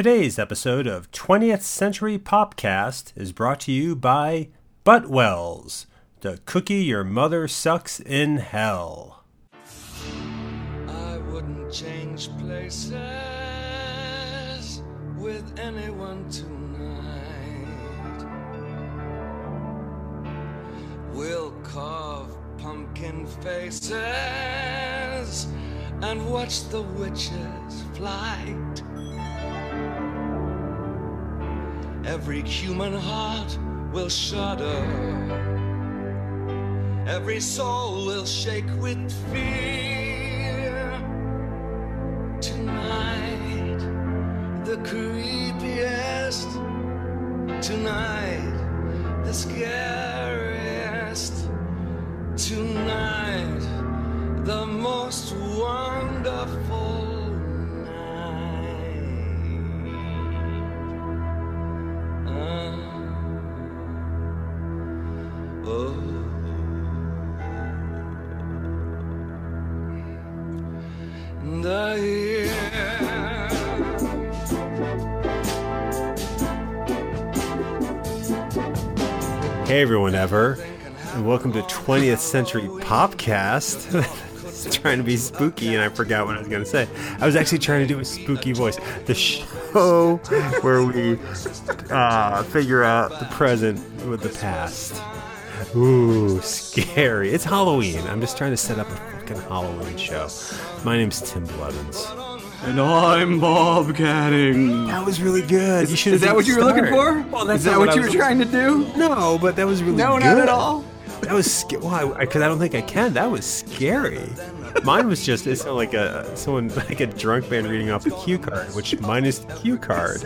Today's episode of 20th Century Popcast is brought to you by Buttwells, the cookie your mother sucks in hell. I wouldn't change places with anyone tonight. We'll carve pumpkin faces and watch the witches' flight. Every human heart will shudder. Every soul will shake with fear. Hey everyone ever, and welcome to 20th Century Popcast. Trying to be spooky and I forgot what I was going to say. I was actually trying to do a spooky voice. The show where we uh, figure out the present with the past. Ooh, scary. It's Halloween. I'm just trying to set up a fucking Halloween show. My name's Tim Blevins. And I'm Bob Canning. That was really good. You should Is that what you were looking for? Well, that's Is that not what, you were was- trying to do? No, but that was really No, good. not at all. That was sca- why? Because I don't think I can. That was scary. Mine was just it sounded like a someone like a drunk man reading off a cue card, which mine is the cue card.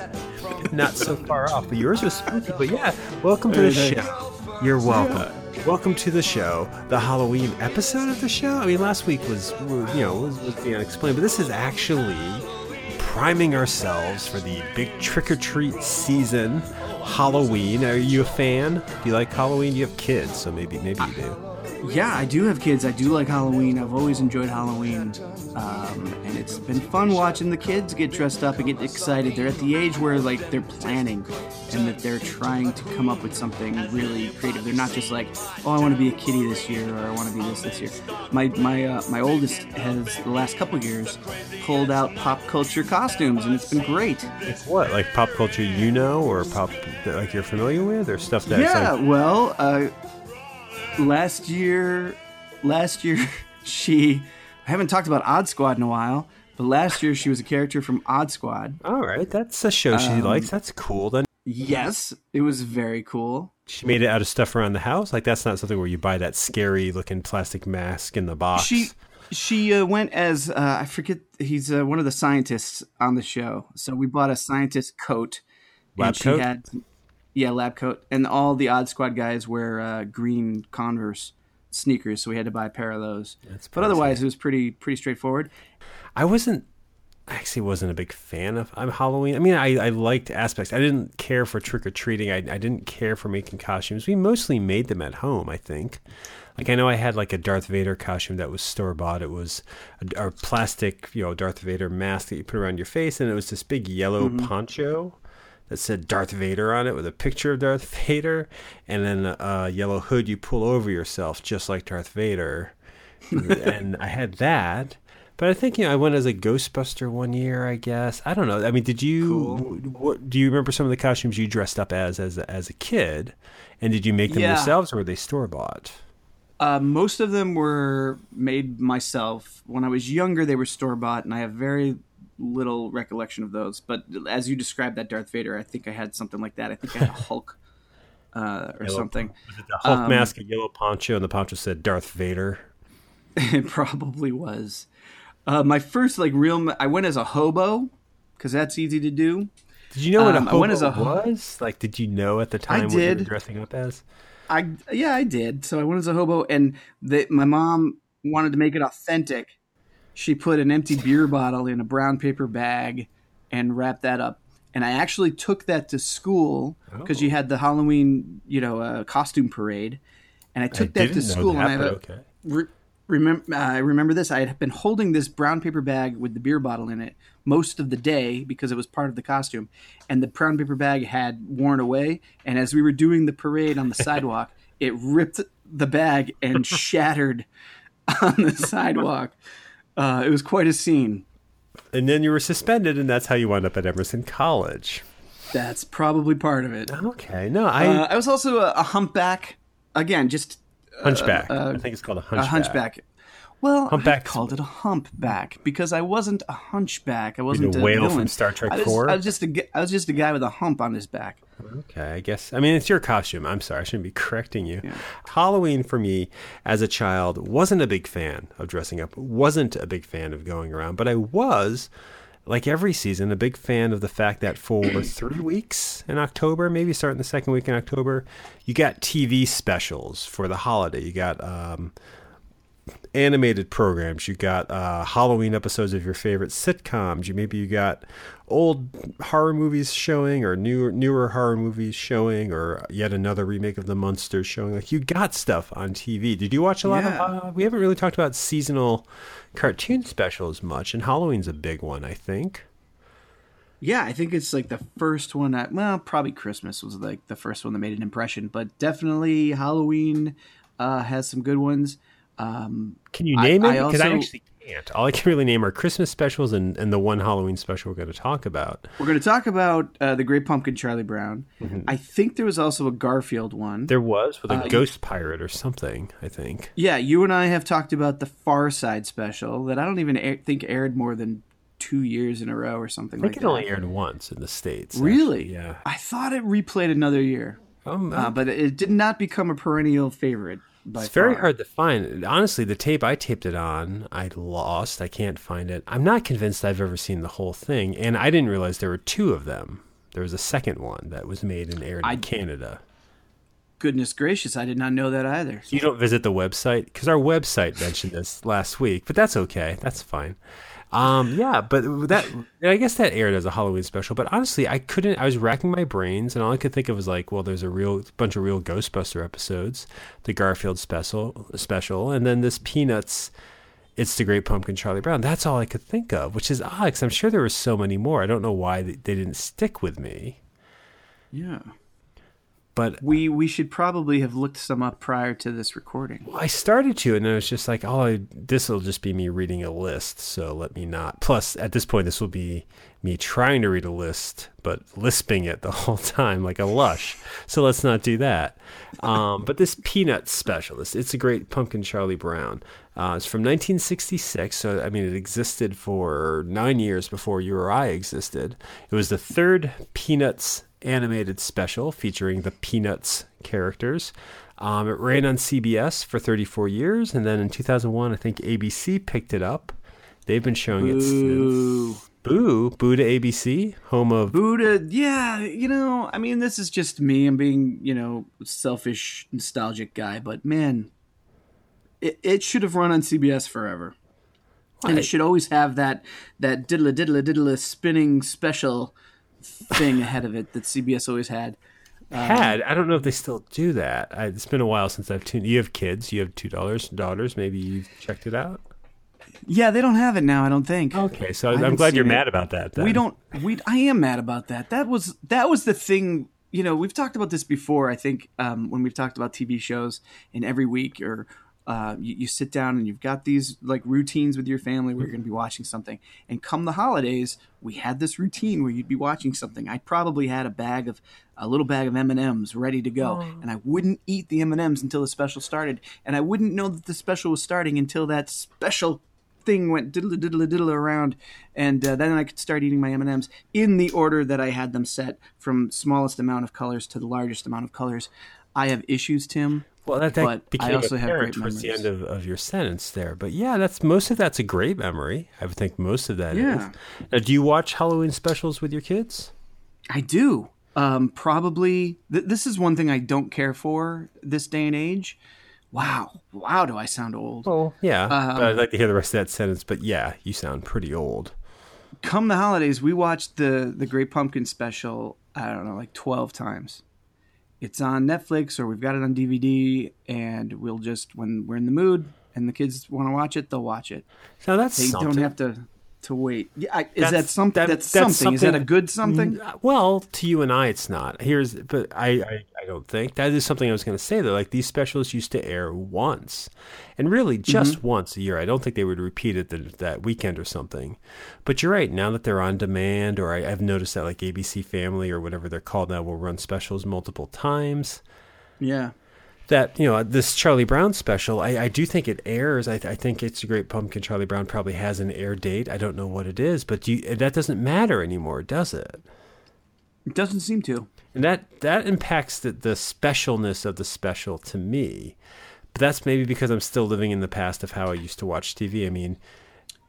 Not so far off, but yours was spooky. But yeah, welcome to the show. You're welcome. Welcome to the show, the Halloween episode of the show. I mean, last week was you know was, was the unexplained, but this is actually priming ourselves for the big trick or treat season. Halloween. Are you a fan? Do you like Halloween? You have kids, so maybe maybe you do. Yeah, I do have kids. I do like Halloween. I've always enjoyed Halloween. Um, and it's been fun watching the kids get dressed up and get excited. They're at the age where like they're planning and that they're trying to come up with something really creative. They're not just like, oh, I want to be a kitty this year or I want to be this this year. My my uh, my oldest has the last couple years pulled out pop culture costumes and it's been great. Like what? Like pop culture you know, or pop that like you're familiar with, or stuff that's yeah, like well, uh, last year, last year she, I haven't talked about Odd Squad in a while, but last year she was a character from Odd Squad. all right. That's a show she Um, likes. That's cool. Then Yes, it was very cool. she made it out of stuff around the house. Like that's not something where you buy that scary looking plastic mask in the box. She she uh, went as uh, I forget he's uh, one of the scientists on the show. So we bought a scientist coat. Lab and she coat? Had, yeah, lab coat, and all the Odd Squad guys wear uh, green Converse sneakers, so we had to buy a pair of those. That's but otherwise, it was pretty pretty straightforward. I wasn't I actually wasn't a big fan of, Halloween. I mean, I, I liked aspects. I didn't care for trick or treating. I, I didn't care for making costumes. We mostly made them at home, I think. Like I know I had like a Darth Vader costume that was store bought. It was a, a plastic, you know, Darth Vader mask that you put around your face, and it was this big yellow poncho that said Darth Vader on it with a picture of Darth Vader, and then a, a yellow hood you pull over yourself, just like Darth Vader. and I had that. But I think you know I went as a Ghostbuster one year. I guess I don't know. I mean, did you? What do you remember? Some of the costumes you dressed up as as a, as a kid, and did you make them Yeah. yourselves or were they store bought? Uh, most of them were made myself. When I was younger, they were store bought, and I have very little recollection of those. But as you described that Darth Vader, I think I had something like that. I think I had a Hulk uh, or Yellow- something. Was it the Hulk Um, mask, a yellow poncho, and the poncho said Darth Vader? It probably was. Uh, my first like real, I went as a hobo because that's easy to do. Did you know what Um, a I hobo went as a- was? Like, did you know at the time what you were did. dressing up as? I yeah, I did. So I went as a hobo, and the, my mom wanted to make it authentic. She put an empty beer bottle in a brown paper bag and wrapped that up. And I actually took that to school because Oh. you had the Halloween, you know, uh, costume parade. And I took that to school, that, and I have but a okay. re- remember I remember this. I had been holding this brown paper bag with the beer bottle in it most of the day because it was part of the costume, and the brown paper bag had worn away. And as we were doing the parade on the sidewalk, it ripped the bag and shattered on the sidewalk. Uh, it was quite a scene. And then you were suspended, and that's how you wound up at Emerson College. That's probably part of it. Okay, no, I Uh, I was also a, a humpback. Again, just hunchback. uh, I think it's called a a hunchback. hunchback. Well, I called it a humpback because I wasn't a hunchback. I wasn't the a whale villain. from Star Trek I was, 4? I was just a, I was just a guy with a hump on his back. Okay, I guess. I mean, it's your costume. I'm sorry, I shouldn't be correcting you. Halloween for me as a child wasn't a big fan of dressing up. wasn't a big fan of going around, but I was. Like every season, a big fan of the fact that for three weeks in October, maybe starting the second week in October, you got TV specials for the holiday. You got um, animated programs. You got uh, Halloween episodes of your favorite sitcoms. You maybe you got old horror movies showing, or newer newer horror movies showing, or yet another remake of The Munsters showing. Like you got stuff on TV. Did you watch a lot Yeah. of? Uh, we haven't really talked about seasonal cartoon specials much, and Halloween's a big one, I think. Yeah, I think it's like the first one. That, well, probably Christmas was like the first one that made an impression, but definitely Halloween uh, has some good ones. Um, Can you I- name it? I Because I also- actually can't. All I can really name are Christmas specials and, and the one Halloween special we're going to talk about. we're going to talk about uh, the Great Pumpkin, Charlie Brown. I think there was also a Garfield one. Mm-hmm. There was with a Uh, ghost pirate or something. I think. Yeah, you and I have talked about the Far Side special that I don't even air, think aired more than two years in a row or something I think like it that. only aired once in the states. Really? actually, Yeah. I thought it replayed another year, Um, uh, but it did not become a perennial favorite. It's very hard to find. Honestly, the tape I taped it on, I lost. I can't find it. I'm not convinced I've ever seen the whole thing, and I didn't realize there were two of them. There was a second one that was made and aired in Canada. Goodness gracious, I did not know that either. You don't visit the website because our website mentioned this last week, but that's okay. That's fine. Um, yeah, but that I guess that aired as a Halloween special. But honestly, I couldn't. I was racking my brains, and all I could think of was like, well, there's a real bunch of real Ghostbuster episodes, the Garfield special, special, and then this Peanuts. It's the Great Pumpkin, Charlie Brown. That's all I could think of, which is odd because I'm sure there were so many more. I don't know why they, they didn't stick with me, Yeah. But We we should probably have looked some up prior to this recording. I started to, and then it was just like, oh, this will just be me reading a list, so let me not. Plus, at this point, this will be me trying to read a list, but lisping it the whole time like a lush. So let's not do that. Um, but this peanut specialist, it's a great pumpkin Charlie Brown. Uh, it's from 1966, so I mean, it existed for nine years before you or I existed. It was the third Peanuts animated special featuring the Peanuts characters. Um, it ran on CBS for 34 years, and then in 2001, I think ABC picked it up. They've been showing it Boo. since. Boo, boo to ABC, home of. Buddha, yeah, you know, I mean, this is just me. I'm being, you know, selfish, nostalgic guy, but man, it, it should have run on CBS forever. And it should always have that that diddle diddle diddle spinning special thing ahead of it that CBS always had. had. I don't know if they still do that. I, it's been a while since I've tuned. You have kids. You have two daughters. Daughters. Maybe you've checked it out. Yeah, they don't have it now. I don't think. Okay, so I I'm glad you're it. mad about that. Then. We don't. We. I am mad about that. That was that was the thing. You know, we've talked about this before. I think um, when we've talked about TV shows, and every week or uh, you, you sit down and you've got these like routines with your family where you're going to be watching something. And come the holidays, we had this routine where you'd be watching something. I probably had a bag of a little bag of M and M's ready to go, and I wouldn't eat the M and M's until the special started, and I wouldn't know that the special was starting until that special thing went diddle diddle diddle around, and uh, then I could start eating my M and M's in the order that I had them set, from smallest amount of colors to the largest amount of colors. I have issues, Tim. Well, that, that but I became also have great towards the end of, of your sentence there. But yeah, that's most of that's a great memory. I would think most of that is. Yeah. Now, do you watch Halloween specials with your kids? I do. Um, probably. Th- this is one thing I don't care for this day and age. Wow, wow, do I sound old? Oh, yeah. Um, I'd like to hear the rest of that sentence. But yeah, you sound pretty old. come the holidays, we watched the the Great Pumpkin special. I don't know, like twelve times. It's on Netflix or we've got it on DVD, and we'll just when we're in the mood, and the kids want to watch it, they'll watch it. So that's They something. don't have to to wait. Yeah, I, is That's- that something? that- that's, that's something. Is that a good something? Mm, well, to you and I, it's not. Here's, but I, I, I don't think that is something I was going to say. Though, like these specials used to air once, and really mm-hmm. just once a year. I don't think they would repeat it that, that weekend or something. But you're right. Now that they're on demand, or I, I've noticed that like ABC Family or whatever they're called now will run specials multiple times. Yeah. That you know this Charlie Brown special, I, I do think it airs. I, I think it's a great pumpkin. Charlie Brown probably has an air date. I don't know what it is, but you, that doesn't matter anymore, does it? It doesn't seem to. And that that impacts the, the specialness of the special to me. But that's maybe because I'm still living in the past of how I used to watch TV. I mean,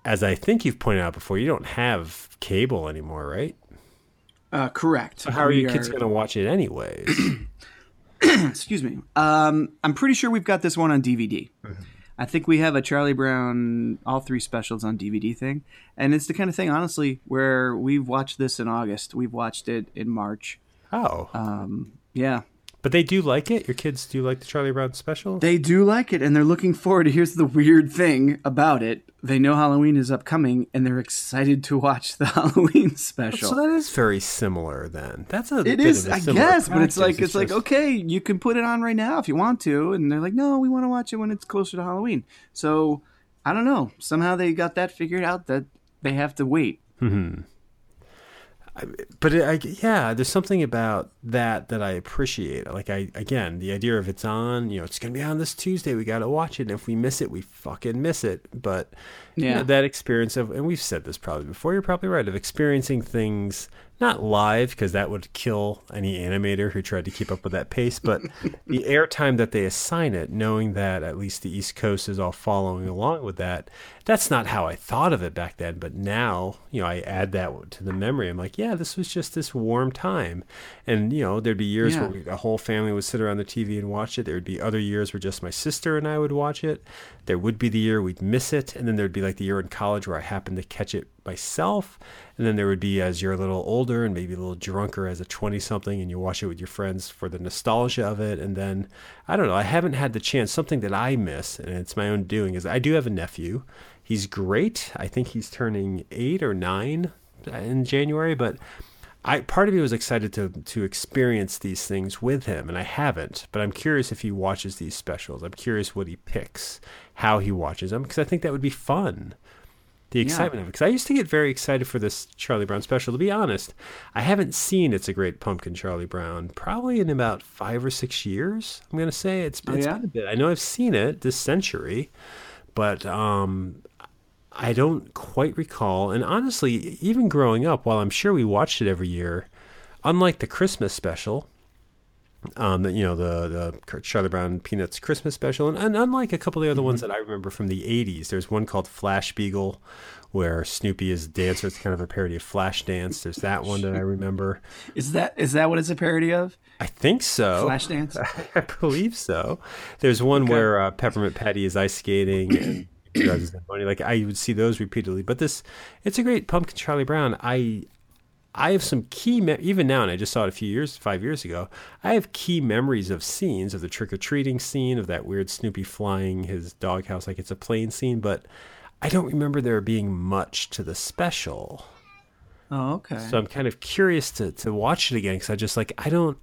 as I think you've pointed out before, you don't have cable anymore, right? Uh, correct. So how are We your kids going to watch it anyways? Excuse me. Um, I'm pretty sure we've got this one on DVD. Mm-hmm. I think we have a Charlie Brown all three specials on DVD thing, and it's the kind of thing, honestly, where we've watched this in August. We've watched it in March. Oh, um, Yeah, but they do like it. Your kids do like the Charlie Brown special. they do like it, and they're looking forward. to Here's the weird thing about it: they know Halloween is upcoming, and they're excited to watch the Halloween special. so that is very similar. Then that's a It bit is, of a I guess, but it's like it's like just- okay, you can put it on right now if you want to, and they're like, no, we want to watch it when it's closer to Halloween. So I don't know. Somehow they got that figured out that they have to wait. Mm-hmm. But it, I, yeah, there's something about that that I appreciate. Like I again, the idea of it's on, you know, it's gonna be on this Tuesday. We got to watch it. And if we miss it, we fucking miss it. But you Yeah. know, that experience of, and we've said this probably before. You're probably right of experiencing things not live because that would kill any animator who tried to keep up with that pace. But the airtime that they assign it, knowing that at least the East Coast is all following along with that, that's not how I thought of it back then. But now, you know, I add that to the memory. I'm like, yeah, this was just this warm time. And, you know, there'd be years Yeah. where a whole family would sit around the TV and watch it. There would be other years where just my sister and I would watch it. There would be the year we'd miss it. And then there'd be like the year in college where I happened to catch it myself. And then there would be as you're a little older and maybe a little drunker as a 20 something and you watch it with your friends for the nostalgia of it. And then, I don't know, I haven't had the chance. Something that I miss, and it's my own doing, is I do have a nephew. He's great. I think he's turning eight or nine in January, but I part of me was excited to to experience these things with him, and I haven't. But I'm curious if he watches these specials. I'm curious what he picks, how he watches them, because I think that would be fun. The excitement of it, because I used to get very excited for this Charlie Brown special. To be honest, I haven't seen "It's a Great Pumpkin" Charlie Brown probably in about five or six years. I'm gonna say it's, it's yeah? been a bit. I know I've seen it this century, but um, I don't quite recall. And honestly, even growing up, while I'm sure we watched it every year, unlike the Christmas special, um, the, you know, the, the Charlie Brown Peanuts Christmas special, and, and unlike a couple of the other ones that I remember from the 80s, there's one called Flash Beagle where Snoopy is a dancer. It's kind of a parody of Flash Dance. There's that one that I remember. Is that is that what it's a parody of? I think so. Flashdance. I believe so. There's one where uh, Peppermint Patty is ice skating and drugs and money. Like I would see those repeatedly. But this, it's a great Pumpkin Charlie Brown. I, I have some key me- even now, and I just saw it a few years, five years ago. I have key memories of scenes of the trick or treating scene of that weird Snoopy flying his doghouse like it's a plane scene, but I don't remember there being much to the special. Oh, okay. So I'm kind of curious to to watch it again because I just like I don't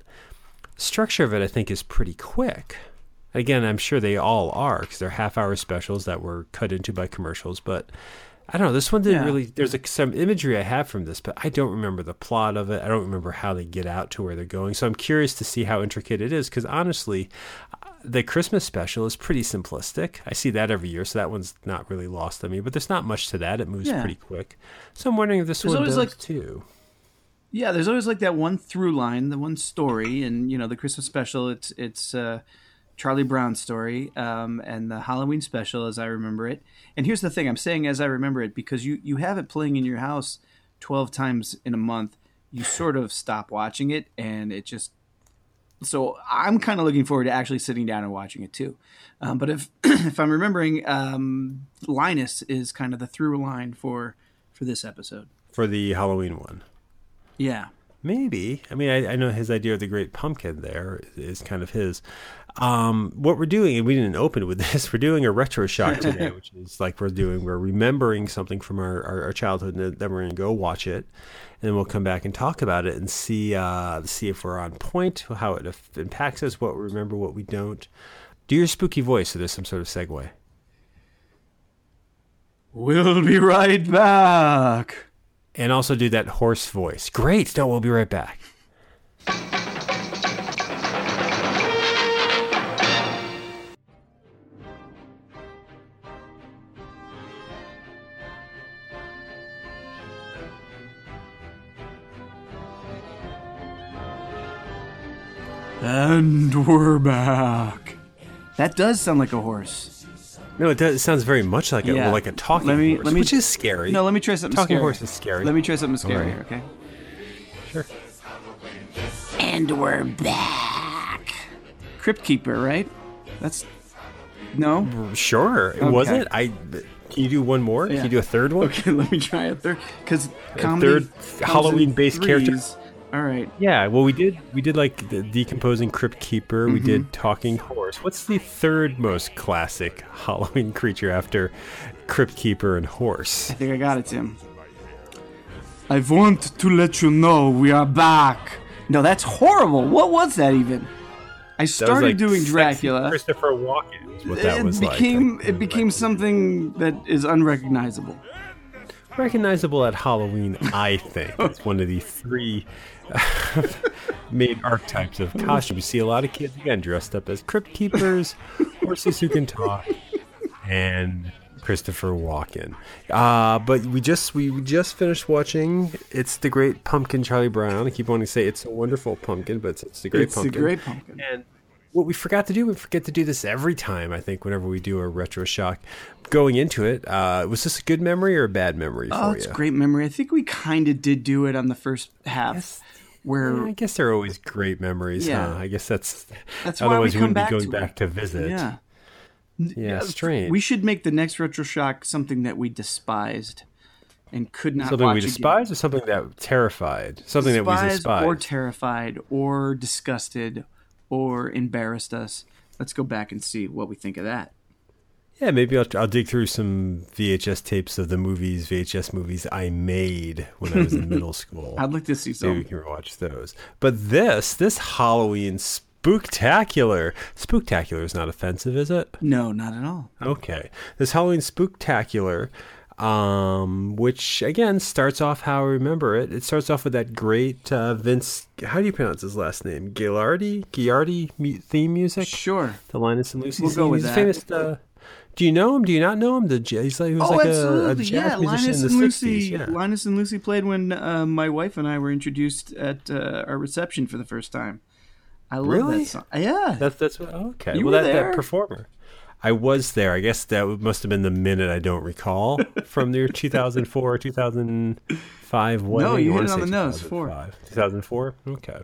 structure of it. I think is pretty quick. Again, I'm sure they all are because they're half hour specials that were cut into by commercials. But I don't know. This one didn't Yeah. really. There's a, some imagery I have from this, but I don't remember the plot of it. I don't remember how they get out to where they're going. So I'm curious to see how intricate it is because honestly, the Christmas special is pretty simplistic. I see that every year, so that one's not really lost on me. But there's not much to that. It moves Yeah. pretty quick. So I'm wondering if this There's one always, does like- too. Yeah, there's always like that one through line, the one story, and you know the Christmas special. It's it's uh, Charlie Brown story, um, and the Halloween special, as I remember it. And here's the thing: I'm saying as I remember it because you you have it playing in your house twelve times in a month. You sort of stop watching it, and it just. So I'm kind of looking forward to actually sitting down and watching it too. Um, but if if I'm remembering, um, Linus is kind of the through line for for this episode. for the Halloween one. Yeah. Maybe. I mean, I, I know his idea of the Great Pumpkin there is kind of his. Um, what we're doing, and we didn't open with this, we're doing a retro shock today, which is like we're doing, we're remembering something from our, our, our childhood, and then we're going to go watch it, and then we'll come back and talk about it and see uh, see if we're on point, how it impacts us, what we remember, what we don't. Do your spooky voice so there's some sort of segue. We'll be right back. And also do that hoarse voice. Great. No, we'll be right back. And we're back. That does sound like a horse. No, it does. It sounds very much like a Yeah. like a talking Let me- horse, let me- which is scary. No, let me try something Talking scary. horse is scary. Let me try something scary, Alright. okay? Sure. And we're back. Crypt Keeper, right? That's no. Sure. Was Okay. it? I. Can you do one more? Yeah. Can you do a third one? Okay, let me try a third because third Halloween-based character? All right. Yeah. Well, we did. We did like the decomposing crypt keeper. We Mm-hmm. did talking horse. What's the third most classic Halloween creature after crypt keeper and horse? I think I got it, Tim. I want to let you know we are back. No, that's horrible. What was that even? I started like doing Dracula. Christopher Walken. Is what that it was became like. it became something that is unrecognizable. Recognizable at Halloween. I think it's one of the three main archetypes of costume. You see a lot of kids again dressed up as crypt keepers, horses who can talk, and Christopher Walken. Uh, but we just we just finished watching. It's the Great Pumpkin, Charlie Brown. I keep wanting to say it's a wonderful pumpkin, but it's, it's the Great it's Pumpkin. It's the great pumpkin. And what we forgot to do, we forget to do this every time. I think whenever we do a retro shock, going into it, uh, was this a good memory or a bad memory for Oh, you? it's a great memory. I think we kind of did do it on the first half, where Yeah, I guess they're always great memories. Yeah. Huh? I guess that's, That's why we otherwise come wouldn't be going to back to visit. yeah, yeah, strange. we should make the next retro shock something that we despised and could not something we again. despise or something that terrified? Something that we Despised or terrified or disgusted or embarrassed us. Let's go back and see what we think of that. yeah, maybe I'll, I'll dig through some VHS tapes of the movies, VHS movies I made when I was in middle school. I'd like to see Maybe we some. can watch those. But this, this Halloween spooktacular, spooktacular is not offensive, is it? No, not at all. Okay, this Halloween spooktacular, um, which again starts off how I remember it. It starts off with that great uh, Vince. How do you pronounce his last name? Gilardi, Giardi mu- theme music. Sure. The Linus and Lucy. We'll go with He's that. famous. Uh, do you know him? Do you not know him? The he's like he was Oh, like a, a absolutely. jazz yeah, musician Linus in and the Lucy. 60s. Yeah. Linus and Lucy played when uh, my wife and I were introduced at uh, our reception for the first time. I love Really? that song. Yeah. That's that's what. Okay, You well were that, there? that performer. I was there. I guess that must have been the minute I don't recall from your 2004 or 2005 wedding. No, you hit it on the nose, four. 2004. Okay.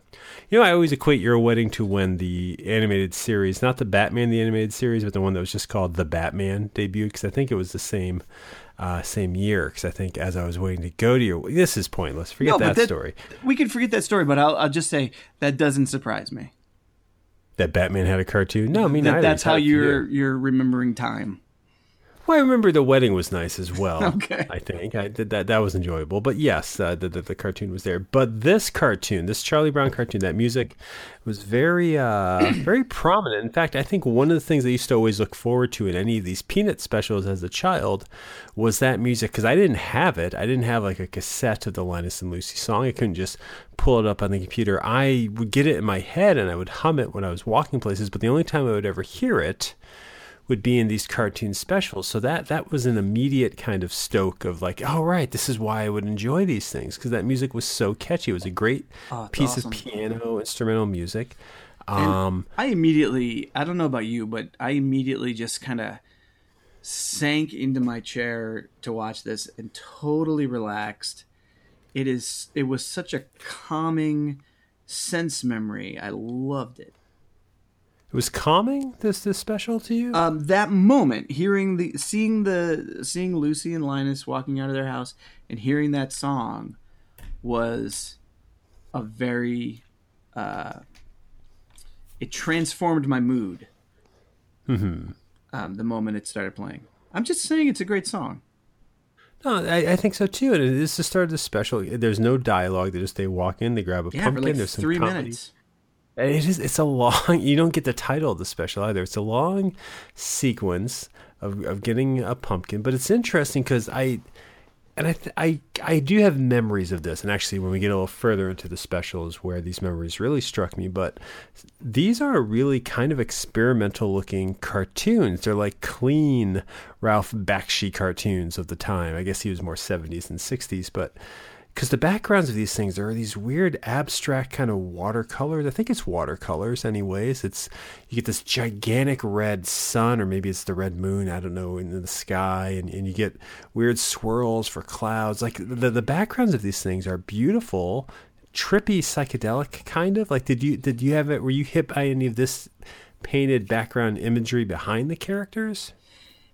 You know, I always equate your wedding to when the animated series, not the Batman the animated series, but the one that was just called the Batman debuted because I think it was the same. Uh, same year, because I think as I was waiting to go to your, this is pointless. Forget No, that, that- story. we can forget that story, but I'll, I'll just say that doesn't surprise me. That Batman had a cartoon. No, I mean That, neither. that's how you. you're you're remembering time. Well, I remember the wedding was nice as well. Okay. I think I did that. That was enjoyable. But yes, uh, the, the the cartoon was there. But this cartoon, this Charlie Brown cartoon, that music was very uh, very prominent. In fact, I think one of the things I used to always look forward to in any of these Peanut specials as a child was that music because I didn't have it. I didn't have like a cassette of the Linus and Lucy song. I couldn't just pull it up on the computer. I would get it in my head and I would hum it when I was walking places. But the only time I would ever hear it would be in these cartoon specials. So that that was an immediate kind of stoke of like, oh right, this is why I would enjoy these things because that music was so catchy. It was a great Oh, piece awesome. of piano instrumental music. Um, I immediately, I don't know about you, but I immediately just kind of sank into my chair to watch this and totally relaxed. It is, it was such a calming sense memory. I loved it. It was calming. This this special to you? Um, that moment, hearing the, seeing the, seeing Lucy and Linus walking out of their house and hearing that song was a very uh, it transformed my mood. Mm-hmm. Um, the moment it started playing, I'm just saying it's a great song. No, I, I think so too. And it is the start of the special. There's no dialogue. They just they walk in, they grab a Yeah, pumpkin. like there's some three comedy. minutes. And It is. It's a long. You don't get the title of the special either. It's a long sequence of of getting a pumpkin. But it's interesting because I, and I, th- I, I do have memories of this. And actually, when we get a little further into the specials where these memories really struck me. But these are really kind of experimental looking cartoons. They're like clean Ralph Bakshi cartoons of the time. I guess he was more 70s than 60s, but because the backgrounds of these things are these weird abstract kind of watercolors. I think it's watercolors, anyways. It's you get this gigantic red sun, or maybe it's the red moon. I don't know in the sky, and, and you get weird swirls for clouds. Like the the backgrounds of these things are beautiful, trippy, psychedelic kind of. Like did you did you have it? Were you hit by any of this painted background imagery behind the characters?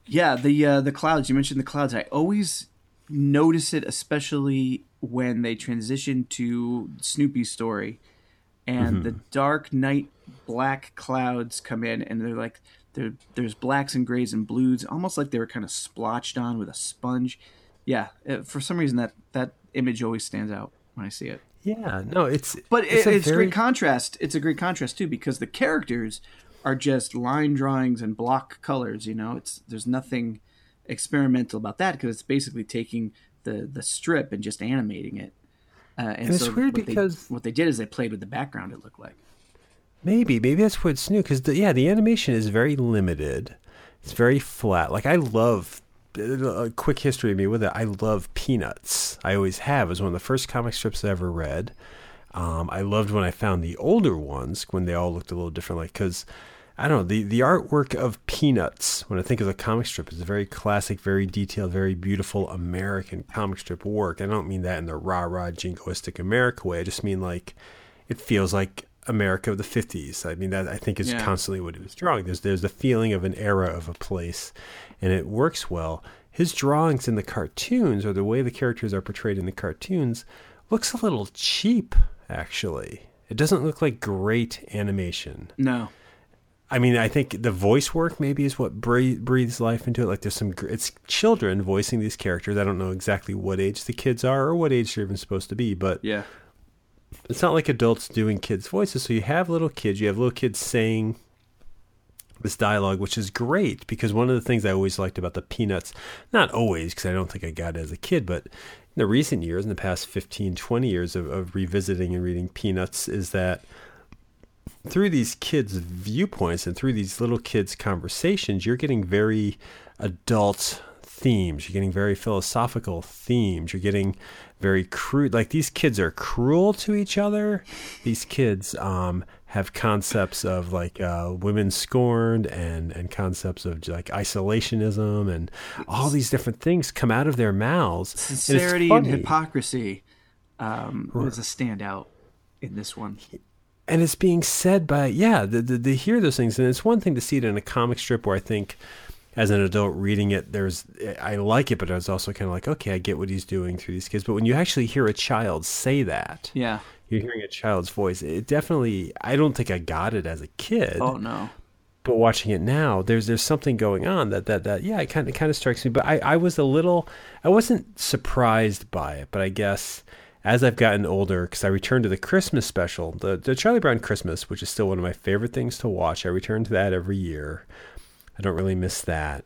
Yeah, the uh, the clouds. You mentioned the clouds. I always notice it, especially when they transition to Snoopy's story, and the dark night black clouds come in, and they're like there. There's blacks and grays and blues, almost like they were kind of splotched on with a sponge. Yeah, uh, for some reason that that image always stands out when I see it. Yeah, no, it's But it's, a it's very- great contrast. It's a great contrast too because the characters are just line drawings and block colors. You know, it's there's nothing experimental about that because it's basically taking the the strip and just animating it. Uh, and, it's weird what they- because- what they did is they played with the background. It looked like. Maybe, maybe that's what's new because yeah, the animation is very limited. It's very flat. Like I love a quick history of me with it. I love Peanuts. I always have. It was one of the first comic strips I ever read. Um, I loved when I found the older ones when they all looked a little different. Like because I don't know the the artwork of Peanuts. When I think of the comic strip, is a very classic, very detailed, very beautiful American comic strip work. I don't mean that in the rah rah jingoistic America way. I just mean like it feels like America of the 50s. I mean, that I think is Yeah. constantly what he was drawing. There's there's the feeling of an era of a place, and it works well. His drawings in the cartoons, or the way the characters are portrayed in the cartoons, looks a little cheap. Actually, it doesn't look like great animation. No, I mean, I think the voice work maybe is what breathe, breathes life into it. Like there's some, it's children voicing these characters. I don't know exactly what age the kids are or what age they're even supposed to be, but yeah, it's not like adults doing kids' voices. So you have little kids, you have little kids saying this dialogue, which is great because one of the things I always liked about the Peanuts, not always, because I don't think I got it as a kid, but in the recent years, in the past 15, 20 years of, of revisiting and reading Peanuts, is that through these kids' viewpoints and through these little kids' conversations, you're getting very adult themes. You're getting very philosophical themes. You're getting very crude. Like these kids are cruel to each other. These kids um, have concepts of like uh, women scorned and and concepts of like isolationism and all these different things come out of their mouths. And sincerity and funny. hypocrisy um, was a standout in this one. And it's being said by yeah the, the, they hear those things and it's one thing to see it in a comic strip where i think as an adult reading it there's i like it but i was also kind of like okay i get what he's doing through these kids but when you actually hear a child say that Yeah. you're hearing a child's voice it definitely i don't think i got it as a kid Oh no. but watching it now, there's there's something going on that that that yeah, it kind of kind of strikes me. But I I was a little, I wasn't surprised by it, but I guess as I've gotten older, because I returned to the Christmas special, the the Charlie Brown Christmas, which is still one of my favorite things to watch. I return to that every year. I don't really miss that,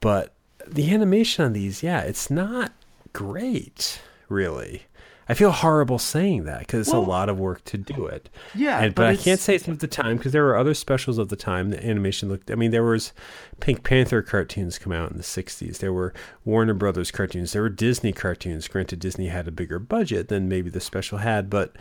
but the animation on these, yeah, it's not great, really. I feel horrible saying that because it's Well, a lot of work to do it. Yeah, And, but, but I can't say it's of the time because there were other specials of the time. The animation looked. I mean, there was Pink Panther cartoons come out in the '60s. There were Warner Brothers cartoons. There were Disney cartoons. Granted, Disney had a bigger budget than maybe the special had, but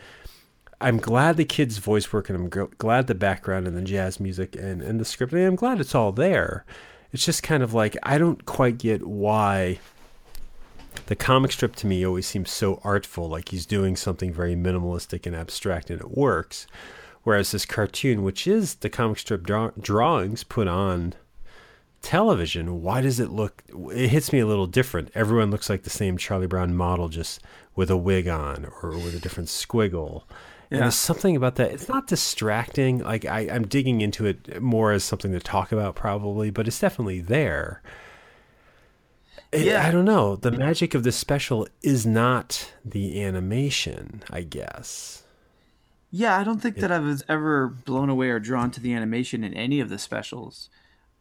I'm glad the kids' voice work, and I'm gl- glad the background and the jazz music and and the script. And I'm glad it's all there. It's just kind of like I don't quite get why the comic strip to me always seems so artful, like he's doing something very minimalistic and abstract, and it works. Whereas this cartoon, which is the comic strip draw- drawings put on television, why does it look? It hits me a little different. Everyone looks like the same Charlie Brown model, just with a wig on or with a different squiggle. And there's something about that. It's not distracting. Like I, I'm digging into it more as something to talk about, probably, but it's definitely there. It- Yeah. I don't know. The magic of this special is not the animation, I guess. Yeah, I don't think that I was ever blown away or drawn to the animation in any of the specials.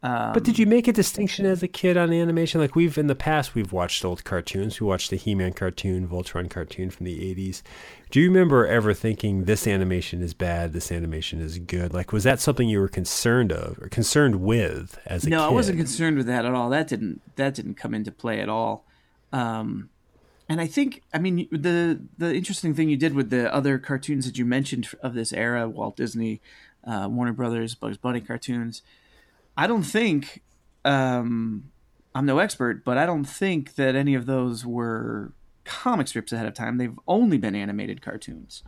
But did you make a distinction as a kid on animation? Like we've in the past, we've watched old cartoons. We watched the He-Man cartoon, Voltron cartoon from the '80s. Do you remember ever thinking this animation is bad, this animation is good? Like, was that something you were concerned of or concerned with as a no, kid? No, I wasn't concerned with that at all. That didn't that didn't come into play at all. Um, and I think, I mean, the the interesting thing you did with the other cartoons that you mentioned of this era, Walt Disney, uh, Warner Brothers, Bugs Bunny cartoons. I don't think um, I'm no expert, but I don't think that any of those were comic strips ahead of time. They've only been animated cartoons.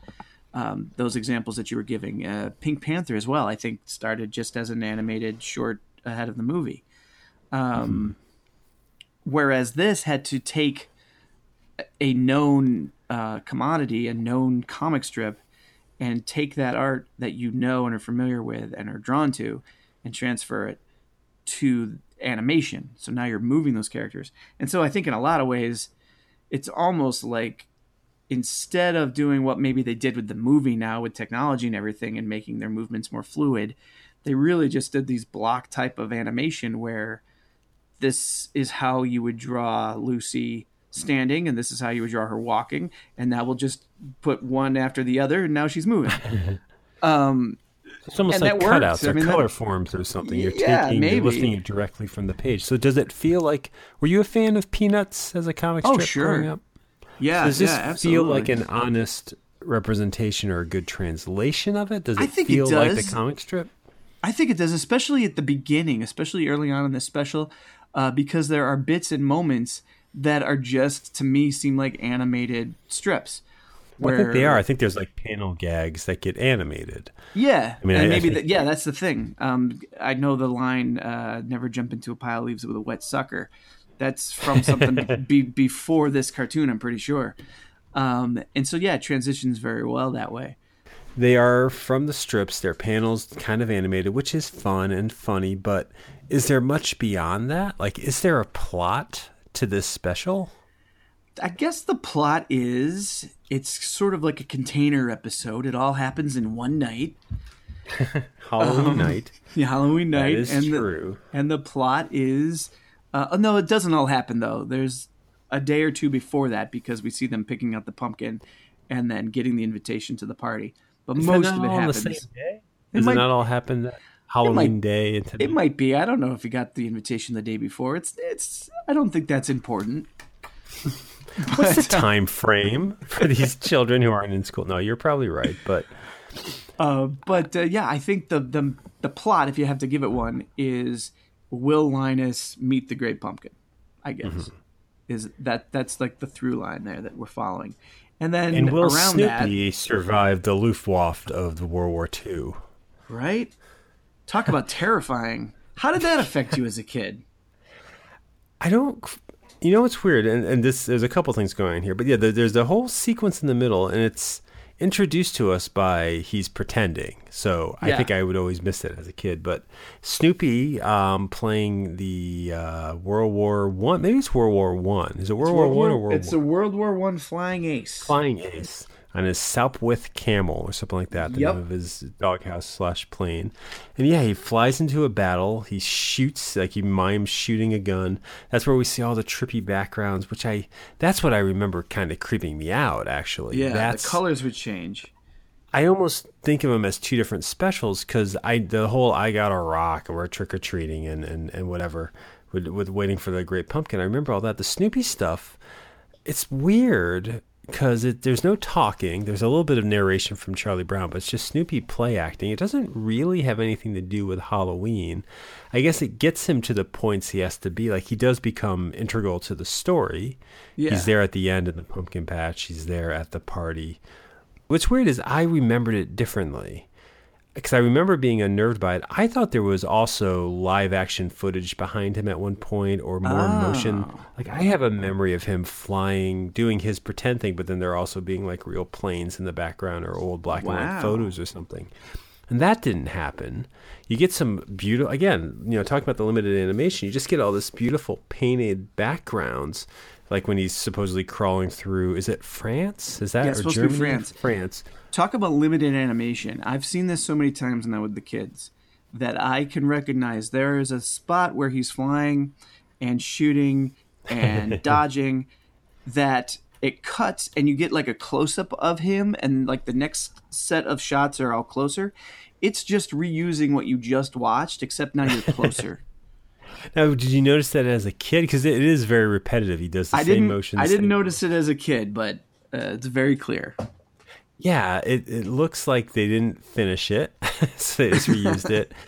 Um, those examples that you were giving, uh, Pink Panther as well, I think started just as an animated short ahead of the movie. Um, Whereas this had to take a known uh, commodity, a known comic strip, and take that art that you know and are familiar with and are drawn to, and transfer it to animation. So now you're moving those characters. And so I think in a lot of ways, it's almost like instead of doing what maybe they did with the movie now with technology and everything and making their movements more fluid, they really just did these block type of animation where this is how you would draw Lucy standing and this is how you would draw her walking and now we'll just put one after the other and now she's moving. um It's almost and like that cutouts I or mean, that- color forms or something. You're Yeah, taking, maybe. you're lifting it directly from the page. So does it feel like? Were you a fan of Peanuts as a comic Oh, strip sure. growing up? yeah, Does this yeah, feel like an honest representation or a good translation of it? Does it I think it feel like the comic strip? I think it does, especially at the beginning, especially early on in this special, uh, because there are bits and moments that are just to me seem like animated strips. Well, I think they are. I think there's like panel gags that get animated. Yeah, I mean, I- I maybe think- that, yeah, that's the thing. Um, I know the line uh, "Never jump into a pile of leaves with a wet sucker." That's from something be, before this cartoon, I'm pretty sure. Um, and so yeah, it transitions very well that way. They are from the strips. They're panels kind of animated, which is fun and funny. But is there much beyond that? Like, is there a plot to this special? I guess the plot is it's sort of like a container episode. It all happens in one night, Halloween night. the Halloween night, is and true. The, and the plot is uh, oh, no, it doesn't all happen though. There's a day or two before that because we see them picking out the pumpkin and then getting the invitation to the party. But Is that most of it happens. the same day? It Does it, might- not all happen that Halloween day? And today? It might be. I don't know if he got the invitation the day before. It's it's. I don't think that's important. What's the time frame for these children who aren't in school? No, you're probably right, but Uh, but uh, yeah, I think the, the the plot, if you have to give it one, is will Linus meet the Great Pumpkin? I guess Mm-hmm. is that that's like the through line there that we're following, and then and will around Snoopy survive the Luftwaffe of the World War II? right? Talk about terrifying. How did that affect you as a kid? I don't. You know what's weird, and, and this there's a couple things going on here, but yeah, there, there's a whole sequence in the middle, and it's introduced to us by he's pretending. So I think I would always miss it as a kid. But Snoopy um, playing the uh, World War One, maybe it's World War One. Is it World War One or World it's War? a World War One flying ace. flying ace on his Sopwith camel or something like that, the Yep. name of his doghouse slash plane. And yeah, he flies into a battle. He shoots like he mimes shooting a gun. That's where we see all the trippy backgrounds, which I that's what I remember kind of creeping me out. Actually, yeah, that's the colors would change. I almost think of them as two different specials because I the whole I got a rock or trick or treating and, and, and whatever with, with waiting for the great pumpkin. I remember all that. The Snoopy stuff, it's weird because there's no talking. There's a little bit of narration from Charlie Brown, but it's just Snoopy play acting. It doesn't really have anything to do with Halloween. I guess it gets him to the points he has to be. Like he does become integral to the story. Yeah. He's there at the end of the pumpkin patch. He's there at the party. What's weird is I remembered it differently because I remember being unnerved by it. I thought there was also live action footage behind him at one point, or more motion. Oh. Like I have a memory of him flying, doing his pretend thing, but then there also being like real planes in the background or old black and white photos or something. And that didn't happen. You get some beautiful, again, you know, talking about the limited animation, you just get all this beautiful painted backgrounds, like when he's supposedly crawling through. Is it France? Is that Yeah, or supposed to be France. France. Talk about limited animation. I've seen this so many times now with the kids that I can recognize there is a spot where he's flying and shooting and dodging that it cuts and you get like a close up of him and like the next set of shots are all closer. It's just reusing what you just watched except now you're closer. Now, did you notice that as a kid? Because it is very repetitive. He does the I same motions. I didn't notice it as a kid, but uh, it's very clear. Yeah, it, it looks like they didn't finish it, so they just reused it.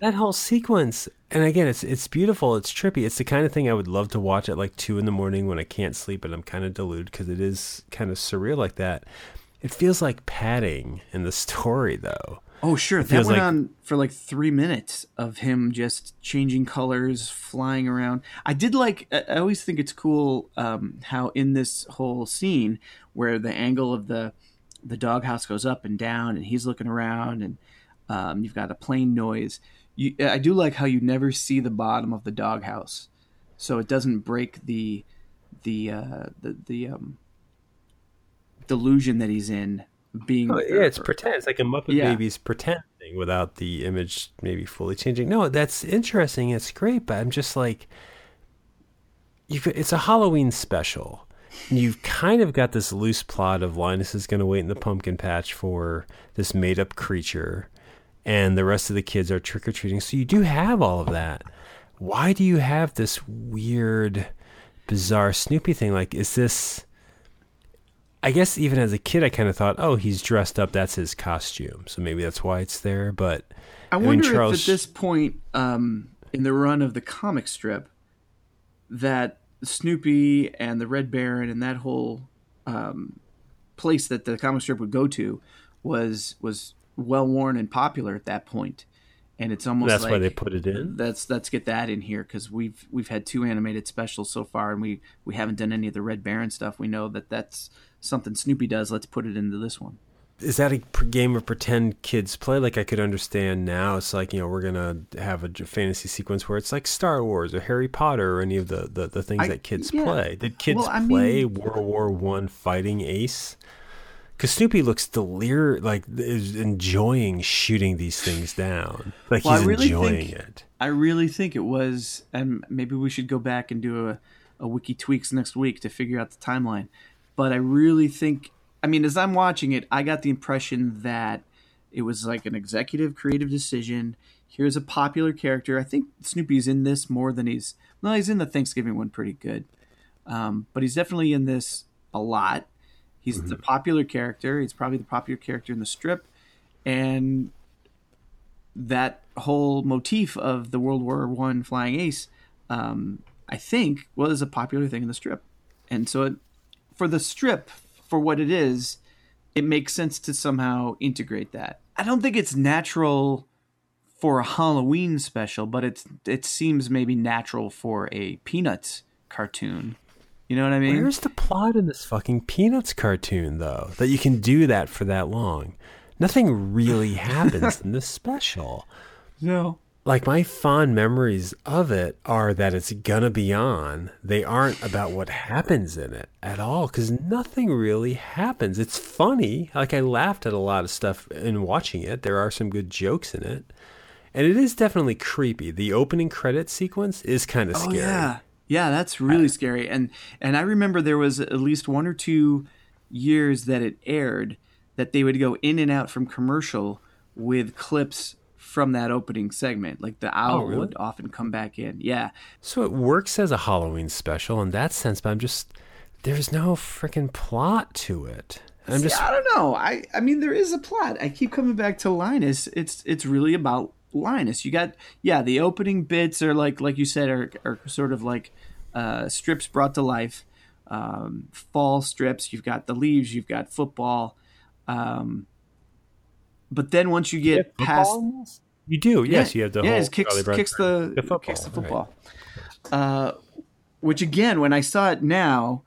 That whole sequence, and again, it's it's beautiful. It's trippy. It's the kind of thing I would love to watch at like two in the morning when I can't sleep and I'm kind of deluded because it is kind of surreal like that. It feels like padding in the story, though. Oh, sure. That went like- on for like three minutes of him just changing colors, flying around. I did like, I always think it's cool um, how in this whole scene where the angle of the the doghouse goes up and down and he's looking around and um, you've got a plane noise. You, I do like how you never see the bottom of the doghouse, so it doesn't break the the uh, the the um, delusion that he's in. Being Oh, yeah, it's pretend. It's like a Muppet Yeah. Babies pretend thing without the image maybe fully changing. No, that's interesting. It's great, but I'm just like, you. It's a Halloween special. You've kind of got this loose plot of Linus is going to wait in the pumpkin patch for this made-up creature, and the rest of the kids are trick or treating. So you do have all of that. Why do you have this weird, bizarre Snoopy thing? Like, is this? I guess even as a kid, I kind of thought, oh, he's dressed up. That's his costume. So maybe that's why it's there. But I mean, wonder Charles- if at this point um, in the run of the comic strip that Snoopy and the Red Baron and that whole um, place that the comic strip would go to was was well worn and popular at that point, and it's almost that's like why they put it in. let's let's get that in here because we've we've had two animated specials so far, and we we haven't done any of the Red Baron stuff. We know that that's something Snoopy does. Let's put it into this one. Is that a game of pretend kids play? Like I could understand now. It's like you know we're gonna have a fantasy sequence where it's like Star Wars or Harry Potter or any of the the, the things I- that kids yeah. play. Did kids Well, play mean- World War One fighting Ace? Because Snoopy looks delir like is enjoying shooting these things down. Like Well, he's really enjoying think- it. I really think it was, and maybe we should go back and do a, a wiki tweaks next week to figure out the timeline. But I really think, I mean, as I'm watching it, I got the impression that it was like an executive creative decision. Here's a popular character. I think Snoopy's in this more than he's, well, he's in the Thanksgiving one pretty good. Um, but he's definitely in this a lot. He's the popular character. He's probably the popular character in the strip. And that whole motif of the World War One flying ace, um, I think, was a popular thing in the strip, and so it, for the strip, for what it is, it makes sense to somehow integrate that. I don't think it's natural for a Halloween special, but it's it seems maybe natural for a Peanuts cartoon. You know what I mean? Where's the plot in this fucking Peanuts cartoon, though, that you can do that for that long? Nothing really happens in this special. no. Like, my fond memories of it are that it's gonna be on. They aren't about what happens in it at all, because nothing really happens. It's funny. Like, I laughed at a lot of stuff in watching it. There are some good jokes in it. And it is definitely creepy. The opening credit sequence is kind of Oh scary. yeah, yeah, that's really scary. And and I remember there was at least one or two years that it aired that they would go in and out from commercial with clips from that opening segment. Like the owl Oh, really? would often come back in. Yeah, So it works as a Halloween special in that sense, but I'm just there's no freaking plot to it. I'm See, just I don't know. I I mean there is a plot. I keep coming back to Linus. It's it's really about Linus. You got yeah, the opening bits are like like you said are are sort of like uh, strips brought to life. Um, fall strips. You've got the leaves. You've got football. Um, but then once you get past, You do, yes. You have the yeah, whole kicks kicks the, the football, kicks the right. football. Uh, which again, when I saw it now,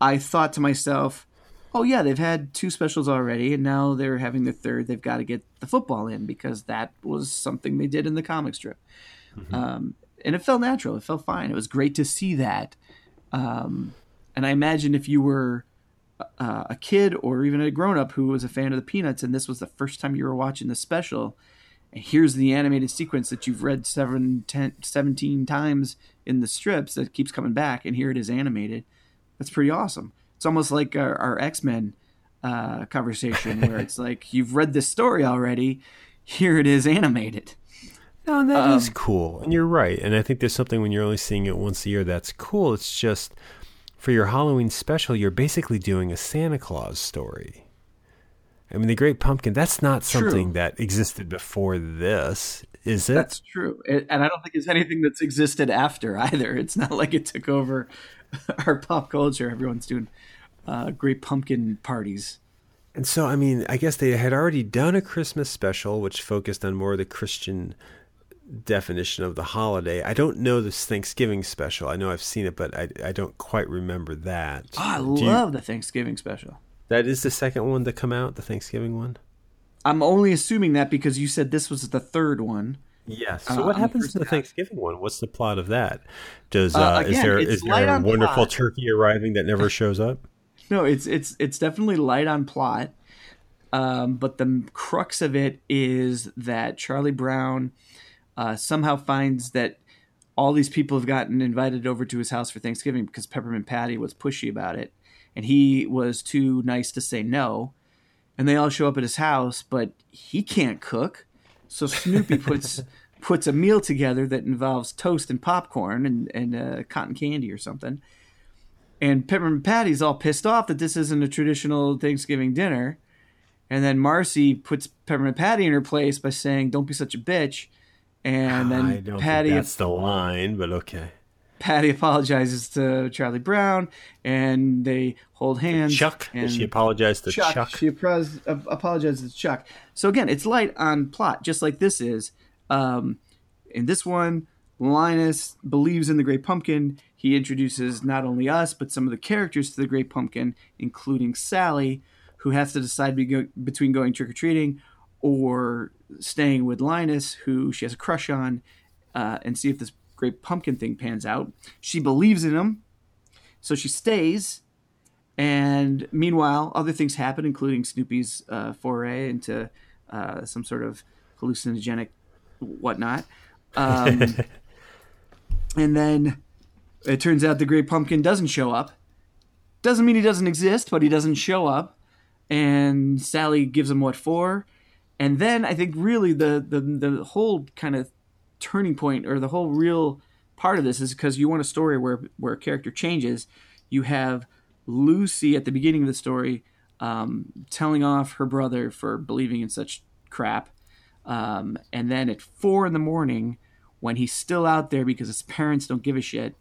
I thought to myself, "Oh yeah, they've had two specials already, and now they're having the third. They've got to get the football in because that was something they did in the comic strip." Mm-hmm. Um, and it felt natural. It felt fine. It was great to see that. Um, and I imagine if you were uh, a kid or even a grown up who was a fan of the Peanuts, and this was the first time you were watching the special, and here's the animated sequence that you've read seven, 10, 17 times in the strips that keeps coming back, and here it is animated. That's pretty awesome. It's almost like our, our X Men uh, conversation where it's like you've read this story already, here it is animated. No, and that is Um, cool. And you're right. And I think there's something when you're only seeing it once a year that's cool. It's just for your Halloween special, you're basically doing a Santa Claus story. I mean, the Great Pumpkin, that's not True. something that existed before this, is it? That's true, It- and I don't think it's anything that's existed after either. It's not like it took over our pop culture. Everyone's doing uh, great pumpkin parties. And so, I mean, I guess they had already done a Christmas special, which focused on more of the Christian definition of the holiday. I don't know this Thanksgiving special. I know I've seen it, but I, I don't quite remember that. Oh, I Do you- love the Thanksgiving special. that is the second one to come out, the Thanksgiving one? I'm only assuming that because you said this was the third one. Yes. Uh, So, what happens to the. Thanksgiving one? What's the plot of that? Does Uh, uh, is again, there is there a wonderful plot. turkey arriving that never shows up? No, it's it's it's definitely light on plot, um, but the crux of it is that Charlie Brown uh, somehow finds that all these people have gotten invited over to his house for Thanksgiving because Peppermint Patty was pushy about it, and he was too nice to say no, and they all show up at his house, but he can't cook, so Snoopy puts. Puts a meal together that involves toast and popcorn and, and uh, cotton candy or something, and Peppermint Patty's all pissed off that this isn't a traditional Thanksgiving dinner. And then Marcy puts Peppermint Patty in her place by saying, "Don't be such a bitch." And I then don't Patty that's the line, but okay. Patty apologizes to Charlie Brown, and they hold hands. Chuck, and she apologized to Chuck. Chuck. She uh, apologizes to Chuck. So again, it's light on plot, just like this is. Um, in this one, Linus believes in the Great Pumpkin. He introduces not only us, but some of the characters to the Great Pumpkin, including Sally, who has to decide between going trick or treating or staying with Linus, who she has a crush on, uh, and see if this Great Pumpkin thing pans out. She believes in him, so she stays. And meanwhile, other things happen, including Snoopy's uh, foray into uh, some sort of hallucinogenic whatnot. Um, and then it turns out the Great Pumpkin doesn't show up. Doesn't mean he doesn't exist, but he doesn't show up. And Sally gives him what for. And then I think really the the, the whole kind of turning point or the whole real part of this is because you want a story where where a character changes. You have Lucy at the beginning of the story um, telling off her brother for believing in such crap, um, and then at four in the morning, when he's still out there because his parents don't give a shit,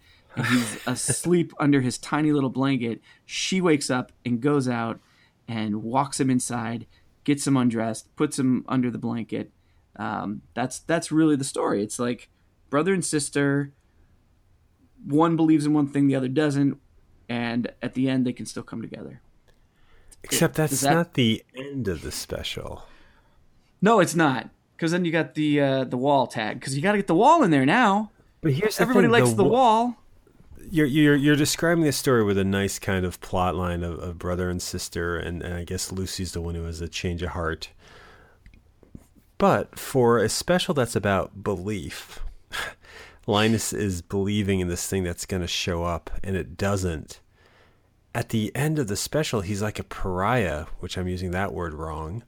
he's asleep under his tiny little blanket, she wakes up and goes out and walks him inside, gets him undressed, puts him under the blanket. Um, that's that's really the story. It's like brother and sister. One believes in one thing, the other doesn't, and at the end they can still come together. Except that's that- not the end of the special. No, it's not, because then you got the uh, the wall tag. Because you got to get the wall in there now. But here's the Everybody thing, likes the, wa- wall. You're, you're you're describing this story with a nice kind of plot line of, of brother and sister, and, and I guess Lucy's the one who has a change of heart. But for a special that's about belief, Linus is believing in this thing that's going to show up, and it doesn't. At the end of the special, he's like a pariah, which I'm using that word wrong.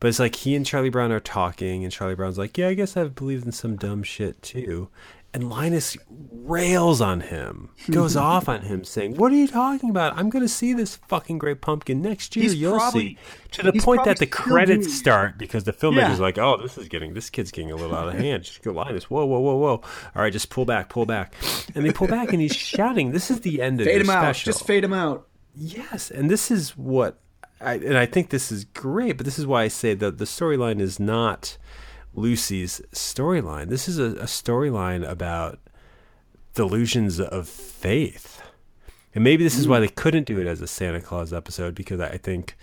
But it's like he and Charlie Brown are talking, and Charlie Brown's like, Yeah, I guess I've believed in some dumb shit too. And Linus rails on him, goes off on him, saying, What are you talking about? I'm going to see this fucking great pumpkin next year. He's You'll probably- see. To the point that the credits doing- start because the filmmaker's Yeah. like, Oh, this is getting, this kid's getting a little out of hand. Just go, Linus, whoa, whoa, whoa, whoa. All right, just pull back, pull back. And they pull back, and he's shouting, This is the end of Fade him out. special. Just fade him out. Yes, and this is what I, and I think this is great, but this is why I say that the storyline is not Lucy's storyline. This is a, a storyline about delusions of faith. And maybe this is why they couldn't do it as a Santa Claus episode because I think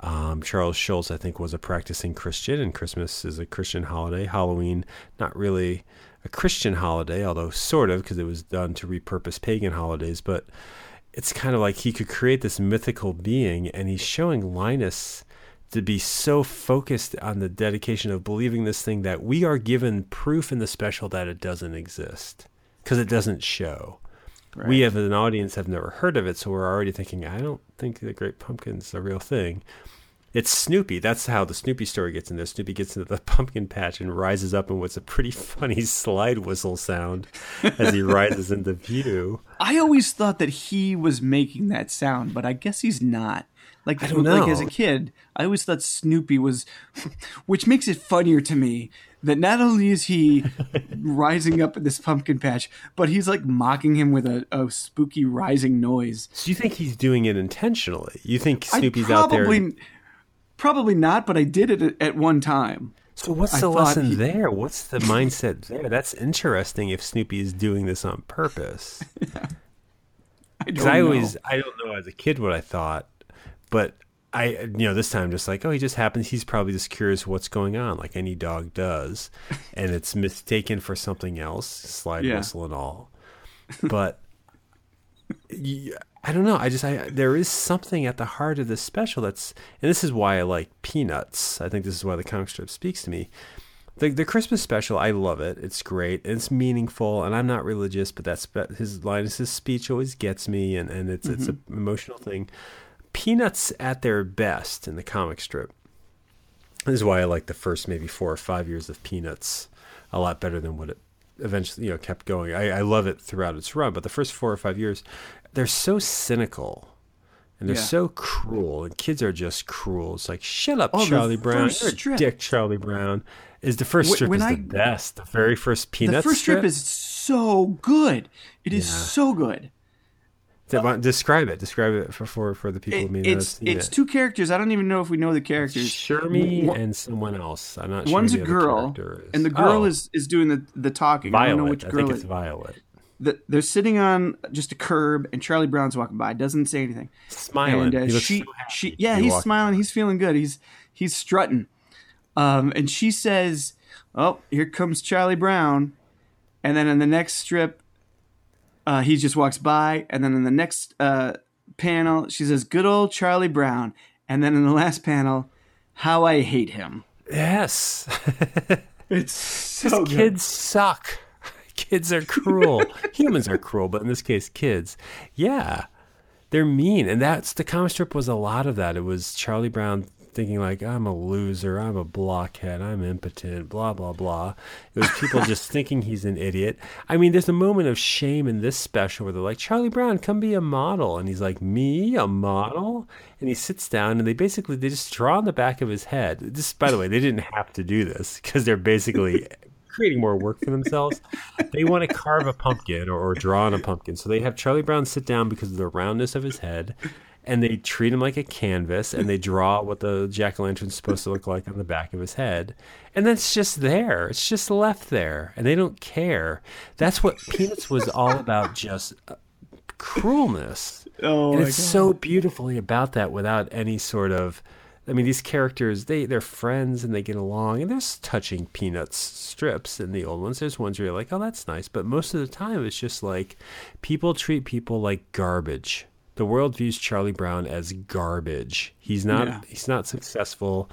um, Charles Schulz, I think, was a practicing Christian, and Christmas is a Christian holiday. Halloween, not really a Christian holiday, although sort of because it was done to repurpose pagan holidays. But it's kind of like he could create this mythical being, and he's showing Linus to be so focused on the dedication of believing this thing that we are given proof in the special that it doesn't exist because it doesn't show. We, as an audience, have never heard of it, so we're already thinking, I don't think the Great Pumpkin's a real thing. It's Snoopy. That's how the Snoopy story gets in there. Snoopy gets into the pumpkin patch and rises up in what's a pretty funny slide whistle sound as he rises into view. I always thought that he was making that sound, but I guess he's not. Like, I like as a kid, I always thought Snoopy was, which makes it funnier to me that not only is he rising up in this pumpkin patch, but he's like mocking him with a, a spooky rising noise. So you think he's doing it intentionally? You think I Snoopy's out there? probably, probably not, but I did it at, at one time. So what's I the lesson he- there? What's the mindset there? That's interesting. If Snoopy is doing this on purpose, because don't I always I don't know as a kid what I thought, but I you know this time just like oh he just happens he's probably just curious what's going on like any dog does, and it's mistaken for something else slide Yeah. whistle and all, but. I don't know. I just I there is something at the heart of this special that's and this is why I like Peanuts. I think this is why the comic strip speaks to me. The the Christmas special, I love it. It's great. It's meaningful, and I'm not religious, but that's his Linus's speech always gets me, and and it's it's an mm-hmm. emotional thing. Peanuts at their best in the comic strip. This is why I like the first maybe four or five years of Peanuts a lot better than what it eventually you know kept going. I, I love it throughout its run, but the first four or five years, they're so cynical. And they're Yeah. so cruel, and kids are just cruel. It's like, shut up, Oh, Charlie Brown. You're a dick, Charlie Brown. Is the first strip when is I- the best. The very first Peanuts the first strip is so good. It is so good. Describe it. Describe it for for, for the people It- who may it's it's it. two characters. I don't even know if we know the characters. Shermy and someone else. I'm not sure. One's a girl, and the girl Oh, is is doing the the talking. I don't know Violet. which I girl think it's Violet. the, they're sitting on just a curb, and Charlie Brown's walking by. Doesn't say anything. Smiling. And uh, he looks she, so happy she, yeah, he's walking. smiling. He's feeling good. He's he's strutting. Um, and she says, "Oh, here comes Charlie Brown." And then in the next strip, uh, he just walks by. And then in the next uh, panel, she says, "Good old Charlie Brown." And then in the last panel, how I hate him. Yes. It's so kids suck. Kids are cruel. Humans are cruel, but in this case, kids. Yeah, they're mean, and that's the comic strip was a lot of that. It was Charlie Brown thinking like, "I'm a loser. I'm a blockhead. I'm impotent." Blah blah blah. It was people just thinking he's an idiot. I mean, there's a moment of shame in this special where they're like, "Charlie Brown, come be a model," and he's like, "Me, a model?" And he sits down, and they basically they just draw on the back of his head. This, by the way, they didn't have to do this because they're basically creating more work for themselves. They want to carve a pumpkin or, or draw on a pumpkin. So they have Charlie Brown sit down because of the roundness of his head, and they treat him like a canvas, and they draw what the jack o' lantern's supposed to look like on the back of his head. And then it's just there. It's just left there, and they don't care. That's what Peanuts was all about. Just uh, cruelness. Oh, and it's so beautifully about that without any sort of I mean these characters they they're friends and they get along and there's touching peanuts strips in the old ones there's ones where you're like oh that's nice but most of the time it's just like people treat people like garbage the world views Charlie Brown as garbage. He's not Yeah. he's not successful.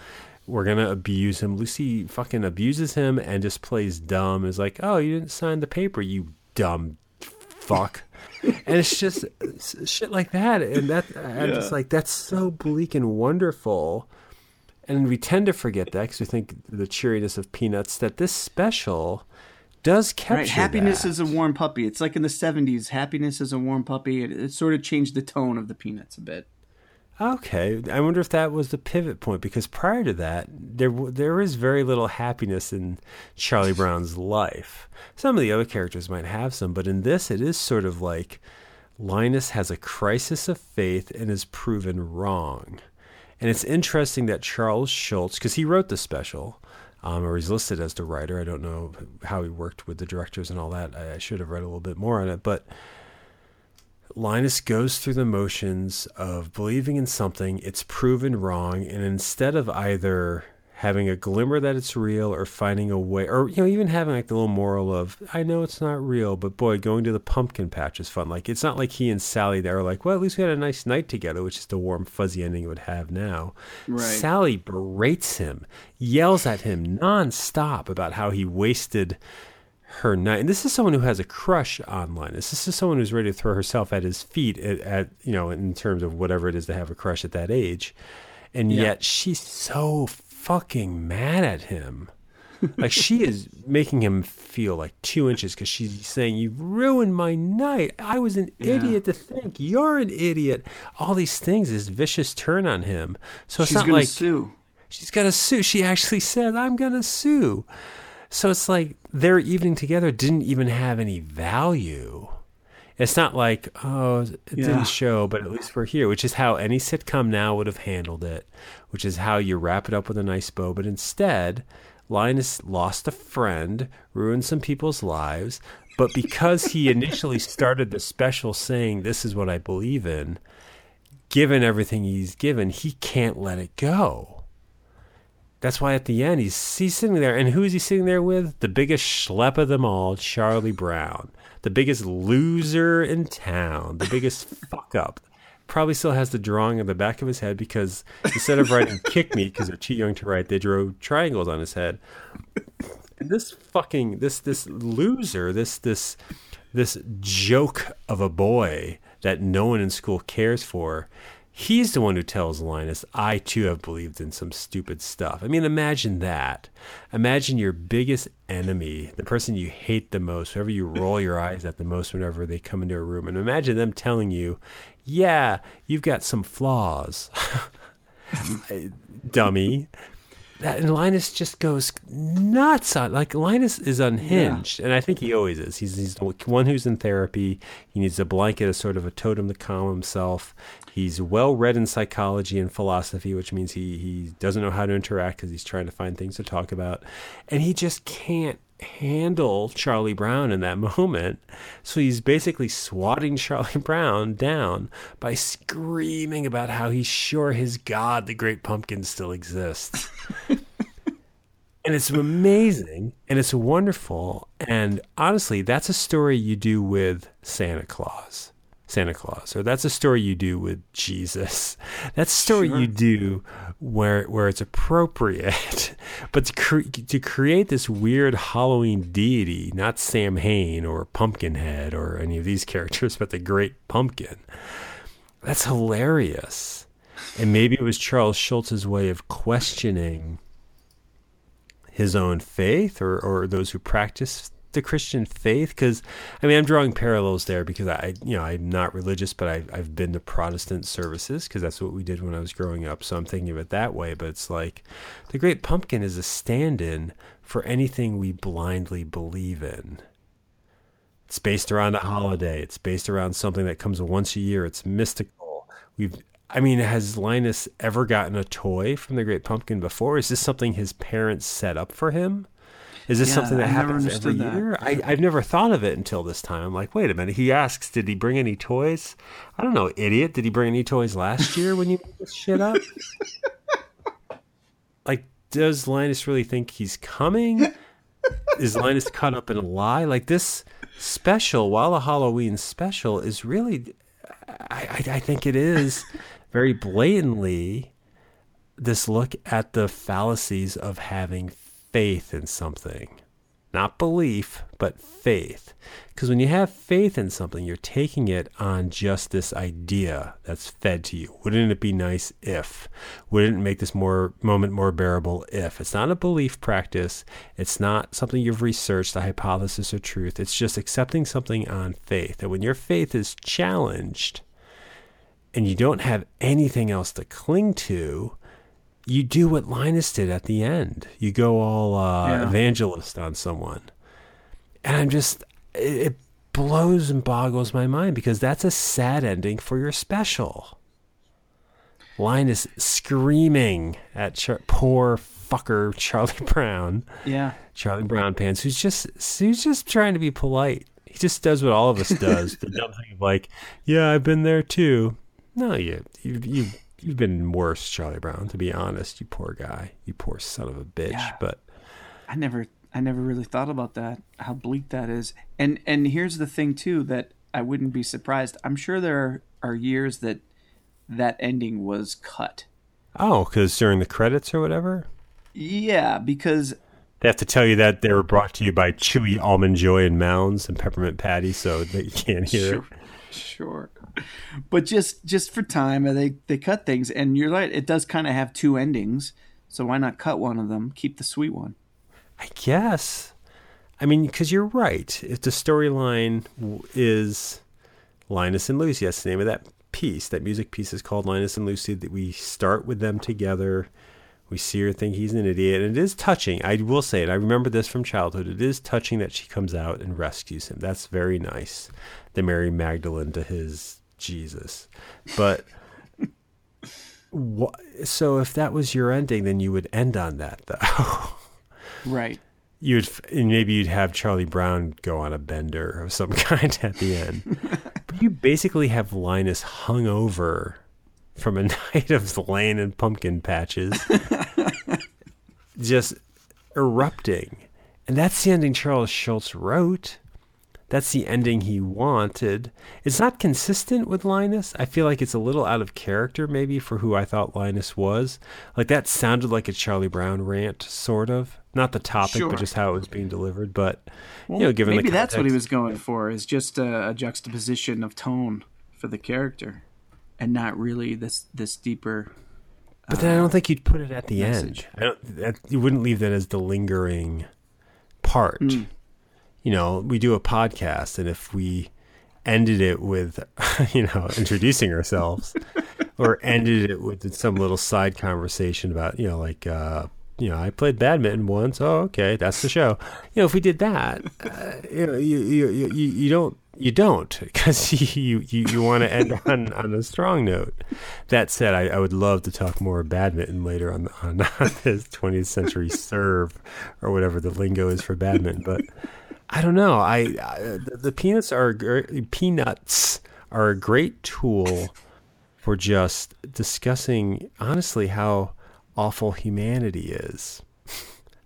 We're gonna abuse him. Lucy fucking abuses him and just plays dumb. Is like oh you didn't sign the paper you dumb fuck. And it's just it's shit like that. And that i'm just like that's so bleak and wonderful. And we tend to forget that because we think the cheeriness of peanuts that this special does capture Right, happiness that. is a warm puppy. It's like in the '70s. Happiness is a warm puppy. It, it sort of changed the tone of the Peanuts a bit. Okay, I wonder if that was the pivot point because prior to that, there there is very little happiness in Charlie Brown's life. Some of the other characters might have some, but in this, it is sort of like Linus has a crisis of faith and is proven wrong, And it's interesting that Charles Schulz, because he wrote the special, um, or he's listed as the writer. I don't know how he worked with the directors and all that. I, I should have read a little bit more on it, but Linus goes through the motions of believing in something, it's proven wrong, and instead of either having a glimmer that it's real or finding a way or you know even having like the little moral of i know it's not real but boy going to the pumpkin patch is fun. Like it's not like he and sally there are like well at least we had a nice night together which is the warm fuzzy ending it would have now. Right. sally berates him yells at him nonstop about how he wasted her night. And this is someone who has a crush on linus this is someone who's ready to throw herself at his feet at, at you know in terms of whatever it is to have a crush at that age. And Yeah. yet she's so fucking mad at him. like she is making him feel like two inches because she's saying, "You've ruined my night. I was an Yeah. idiot to think you're an idiot." All these things, this vicious turn on him. So it's She's not like sue. she's gonna sue. She actually said, "I'm gonna sue." So it's like their evening together didn't even have any value. It's not like, oh, it Yeah. didn't show, but at least we're here, which is how any sitcom now would have handled it, which is how you wrap it up with a nice bow. But instead, Linus lost a friend, ruined some people's lives, but because he initially started the special saying, This is what I believe in, given everything he's given, he can't let it go. That's why at the end he's he's sitting there, and who is he sitting there with? The biggest schlep of them all, Charlie Brown, the biggest loser in town, the biggest fuck up. Probably still has the drawing on the back of his head because instead of writing "kick me" because they're too young to write, they drew triangles on his head. And this fucking this this loser, this this this joke of a boy that no one in school cares for. He's the one who tells Linus, I too have believed in some stupid stuff. I mean, imagine that. Imagine your biggest enemy, the person you hate the most, whoever you roll your eyes at the most whenever they come into a room. And imagine them telling you, Yeah, you've got some flaws. Dummy. That, and Linus just goes nuts on like Linus is unhinged, and I think he always is. He's he's the one who's in therapy. He needs a blanket as sort of a totem to calm himself. He's well read in psychology and philosophy, which means he he doesn't know how to interact because he's trying to find things to talk about, and he just can't handle Charlie Brown in that moment. So he's basically swatting Charlie Brown down by screaming about how he's sure his God, the Great Pumpkin, still exists. and it's amazing and it's wonderful. And honestly, that's a story you do with Santa Claus. Santa Claus, or that's a story you do with Jesus. That's a story Sure. you do where where it's appropriate. But to, cre- to create this weird Halloween deity, not Samhain or Pumpkinhead or any of these characters, but the Great Pumpkin, that's hilarious. And maybe it was Charles Schulz's way of questioning his own faith or, or those who practice the Christian faith because I mean I'm drawing parallels there because I you know I'm not religious but I, I've been to Protestant services because that's what we did when I was growing up so I'm thinking of it that way but it's like the Great Pumpkin is a stand-in for anything we blindly believe in. It's based around a holiday. It's based around something that comes once a year. It's mystical. We've I mean, has Linus ever gotten a toy from the Great Pumpkin before? Is this something his parents set up for him? Is this Yeah, something that I happens every that. year? I, I've never thought of it until this time. I'm like, wait a minute. He asks, did he bring any toys? I don't know, idiot. Did he bring any toys last year when you made this shit up? like, does Linus really think he's coming? Is Linus caught up in a lie? Like this special, while a Halloween special, is really, I, I, I think it is very blatantly this look at the fallacies of having faith in something. Not belief, but faith. Because when you have faith in something, you're taking it on just this idea that's fed to you. Wouldn't it be nice if? Wouldn't it make this more moment more bearable if? It's not a belief practice. It's not something you've researched, a hypothesis or truth. It's just accepting something on faith. And when your faith is challenged and you don't have anything else to cling to, you do what Linus did at the end. You go all uh, Yeah. evangelist on someone. And I'm just, it, it blows and boggles my mind because that's a sad ending for your special. Linus screaming at Char- poor fucker Charlie Brown, Yeah. Charlie Brown pants, who's just who's just trying to be polite. He just does what all of us does. the dumb thing of like, yeah, I've been there too. No, you you you you've been worse, Charlie Brown. To be honest, you poor guy, you poor son of a bitch. Yeah. But I never I never really thought about that, how bleak that is. And and here's the thing too that I wouldn't be surprised. I'm sure there are, are years that that ending was cut. oh, because during the credits or whatever, Yeah, because they have to tell you that they were brought to you by Chewy Almond Joy and Mounds and Peppermint Patty, so that you can't hear it. Sure. But just just for time, uh, they they cut things, and you're right. It does kind of have two endings, so why not cut one of them? Keep the sweet one. I guess. I mean, because you're right. If the storyline is Linus and Lucy, that's the name of that piece. That music piece is called Linus and Lucy. That we start with them together. We see her think he's an idiot, and it is touching. I will say it. I remember this from childhood. It is touching that she comes out and rescues him. That's very nice. The Mary Magdalene to his Jesus, but. Wha- so if that was your ending, then you would end on that, though. Right. you'd and maybe you'd have Charlie Brown go on a bender of some kind at the end. but you basically have Linus hung over from a night of laying in pumpkin patches, just erupting, and that's the ending Charles Schulz wrote. That's the ending he wanted. It's not consistent with Linus. I feel like it's a little out of character, maybe, for who I thought Linus was. Like, that sounded like a Charlie Brown rant, sort of. Not the topic, Sure. but just how it was being delivered. But, you know, given maybe that's what he was going for is just a, a juxtaposition of tone for the character, and not really this this deeper. But then I don't uh, think you'd put it at the message. end. I don't. That, you wouldn't leave that as the lingering part. Hmm. You know, we do a podcast, and if we ended it with, you know, introducing ourselves, or ended it with some little side conversation about, you know, like, uh, you know, I played badminton once. Oh, okay, that's the show. You know, if we did that, uh, you know, you you you, you don't. You don't because you, you, you want to end on, on a strong note. That said, I, I would love to talk more badminton later on on, on this 20th century serve or whatever the lingo is for badminton. But I don't know. I, I the, the peanuts are peanuts are a great tool for just discussing honestly how awful humanity is.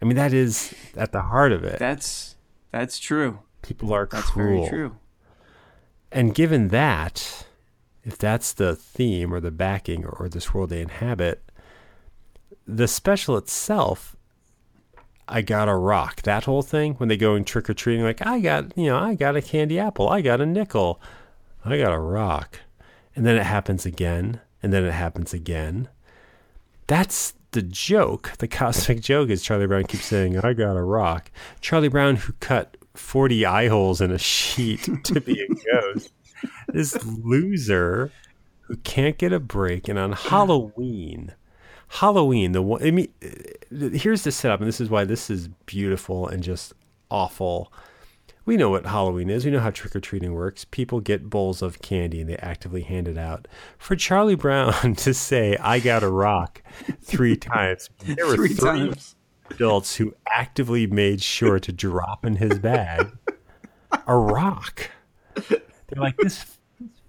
I mean, that is at the heart of it. That's that's true. People are That's cruel. very true. And given that, if that's the theme or the backing or, or this world they inhabit, the special itself, I got a rock. That whole thing when they go and trick or treating, like I got, you know, I got a candy apple, I got a nickel, I got a rock, and then it happens again, and then it happens again. That's the joke. The cosmic joke is Charlie Brown keeps saying, "I got a rock." Charlie Brown, who cut forty eye holes in a sheet to be a ghost, this loser who can't get a break, and on Halloween. Halloween, the one. I mean, here's the setup, and this is why this is beautiful and just awful. We know what Halloween is. We know how trick or treating works. People get bowls of candy and they actively hand it out. For Charlie Brown to say, I got a rock three times, there were Three three, times. adults who actively made sure to drop in his bag a rock. They're like, this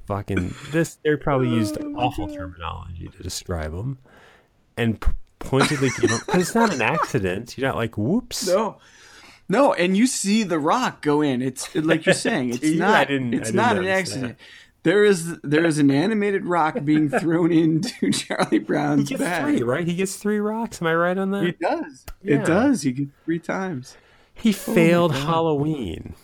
fucking, this, they probably used awful terminology to describe him and p- pointedly him, because it's not an accident. You're not like, whoops. No. No, and you see the rock go in. It's like you're saying. It's not. it's didn't an accident. There is there is an animated rock being thrown into Charlie He Brown's gets bag. three, right? He gets three rocks. Am I right on that? He does. Yeah. It does. He gets three times. He oh failed Halloween.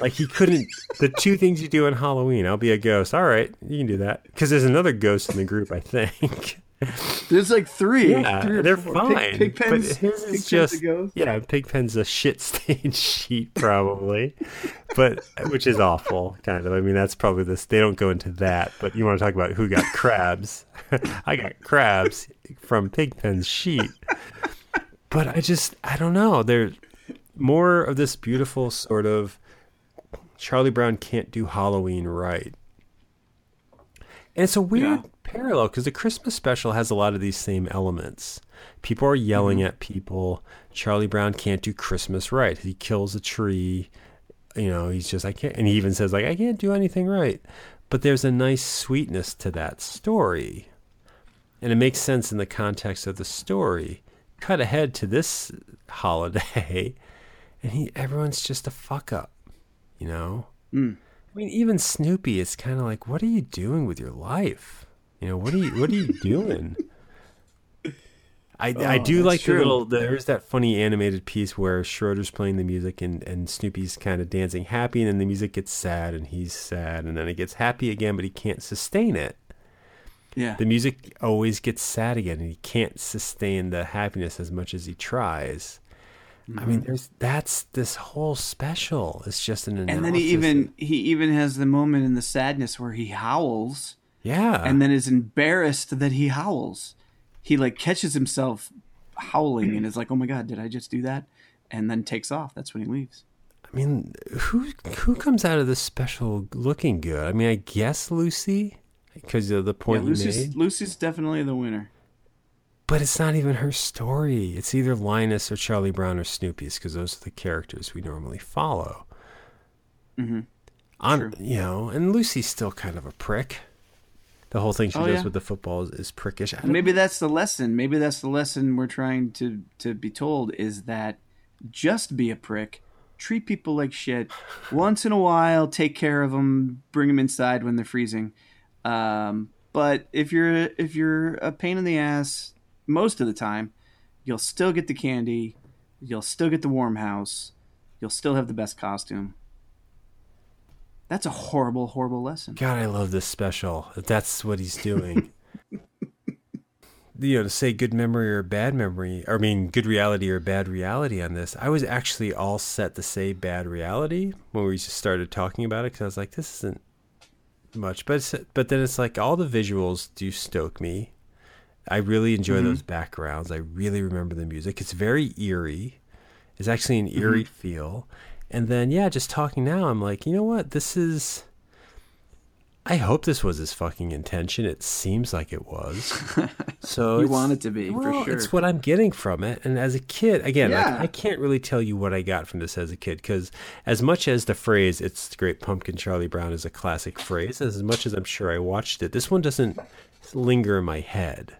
like he couldn't. The two things you do in Halloween. I'll be a ghost. All right, you can do that. Because there's another ghost in the group. I think. There's like three. Yeah, three they're four. fine. Pig, Pigpen's, but his is just a yeah. Pigpen's a shit stained sheet probably, but which is awful. Kind of. I mean, that's probably this. They don't go into that. But you want to talk about who got crabs? I got crabs from Pigpen's sheet. But I just I don't know. There's more of this beautiful sort of Charlie Brown can't do Halloween right. And it's a weird Yeah. Parallel because the Christmas special has a lot of these same elements. People are yelling Mm-hmm. at people. Charlie Brown can't do Christmas right. He kills a tree. You know, he's just I can't, and he even says like I can't do anything right. But there's a nice sweetness to that story, and it makes sense in the context of the story. Cut ahead to this holiday, and he everyone's just a fuck up. You know. Mm. I mean, even Snoopy is kind of like, "What are you doing with your life? You know, what are you what are you doing?" I, I Oh, do like true. the little. There's that funny animated piece where Schroeder's playing the music and, and Snoopy's kind of dancing happy, and then the music gets sad, and he's sad, and then it gets happy again, but he can't sustain it. Yeah. The music always gets sad again, and he can't sustain the happiness as much as he tries. I Mm-hmm. mean, there's that's this whole special. It's just an analysis. and then he even he even has the moment in the sadness where he howls yeah, and then is embarrassed that he howls. He like catches himself howling and is like, "Oh my god, did I just do that?" And then takes off. That's when he leaves. I mean, who who comes out of this special looking good? I mean, I guess Lucy, because of the point you Lucy's made. Lucy's definitely the winner. But it's not even her story. It's either Linus or Charlie Brown or Snoopy's, because those are the characters we normally follow. Mhm. On True. you know, and Lucy's still kind of a prick. The whole thing she Oh, does yeah. with the football is, is prickish. Maybe that's the lesson. Maybe that's the lesson we're trying to to be told is that just be a prick, treat people like shit. Once in a while, take care of them, bring them inside when they're freezing. Um, but if you're if you're a pain in the ass most of the time, you'll still get the candy, you'll still get the warm house, you'll still have the best costume. That's a horrible, horrible lesson. God, I love this special. If That's what he's doing. you know, to say good memory or bad memory, or I mean, good reality or bad reality on this, I was actually all set to say bad reality when we just started talking about it because I was like, this isn't much. But it's, but then it's like all the visuals do stoke me. I really enjoy mm-hmm. those backgrounds. I really remember the music. It's very eerie. It's actually an mm-hmm. eerie feel. And then yeah, just talking now, I'm like, you know what? This is. I hope this was his fucking intention. It seems like it was. So You want it to be, for well, sure. It's what I'm getting from it. And as a kid, again, Yeah. I, I can't really tell you what I got from this as a kid because as much as the phrase "It's the Great Pumpkin Charlie Brown" is a classic phrase, as much as I'm sure I watched it, this one doesn't linger in my head.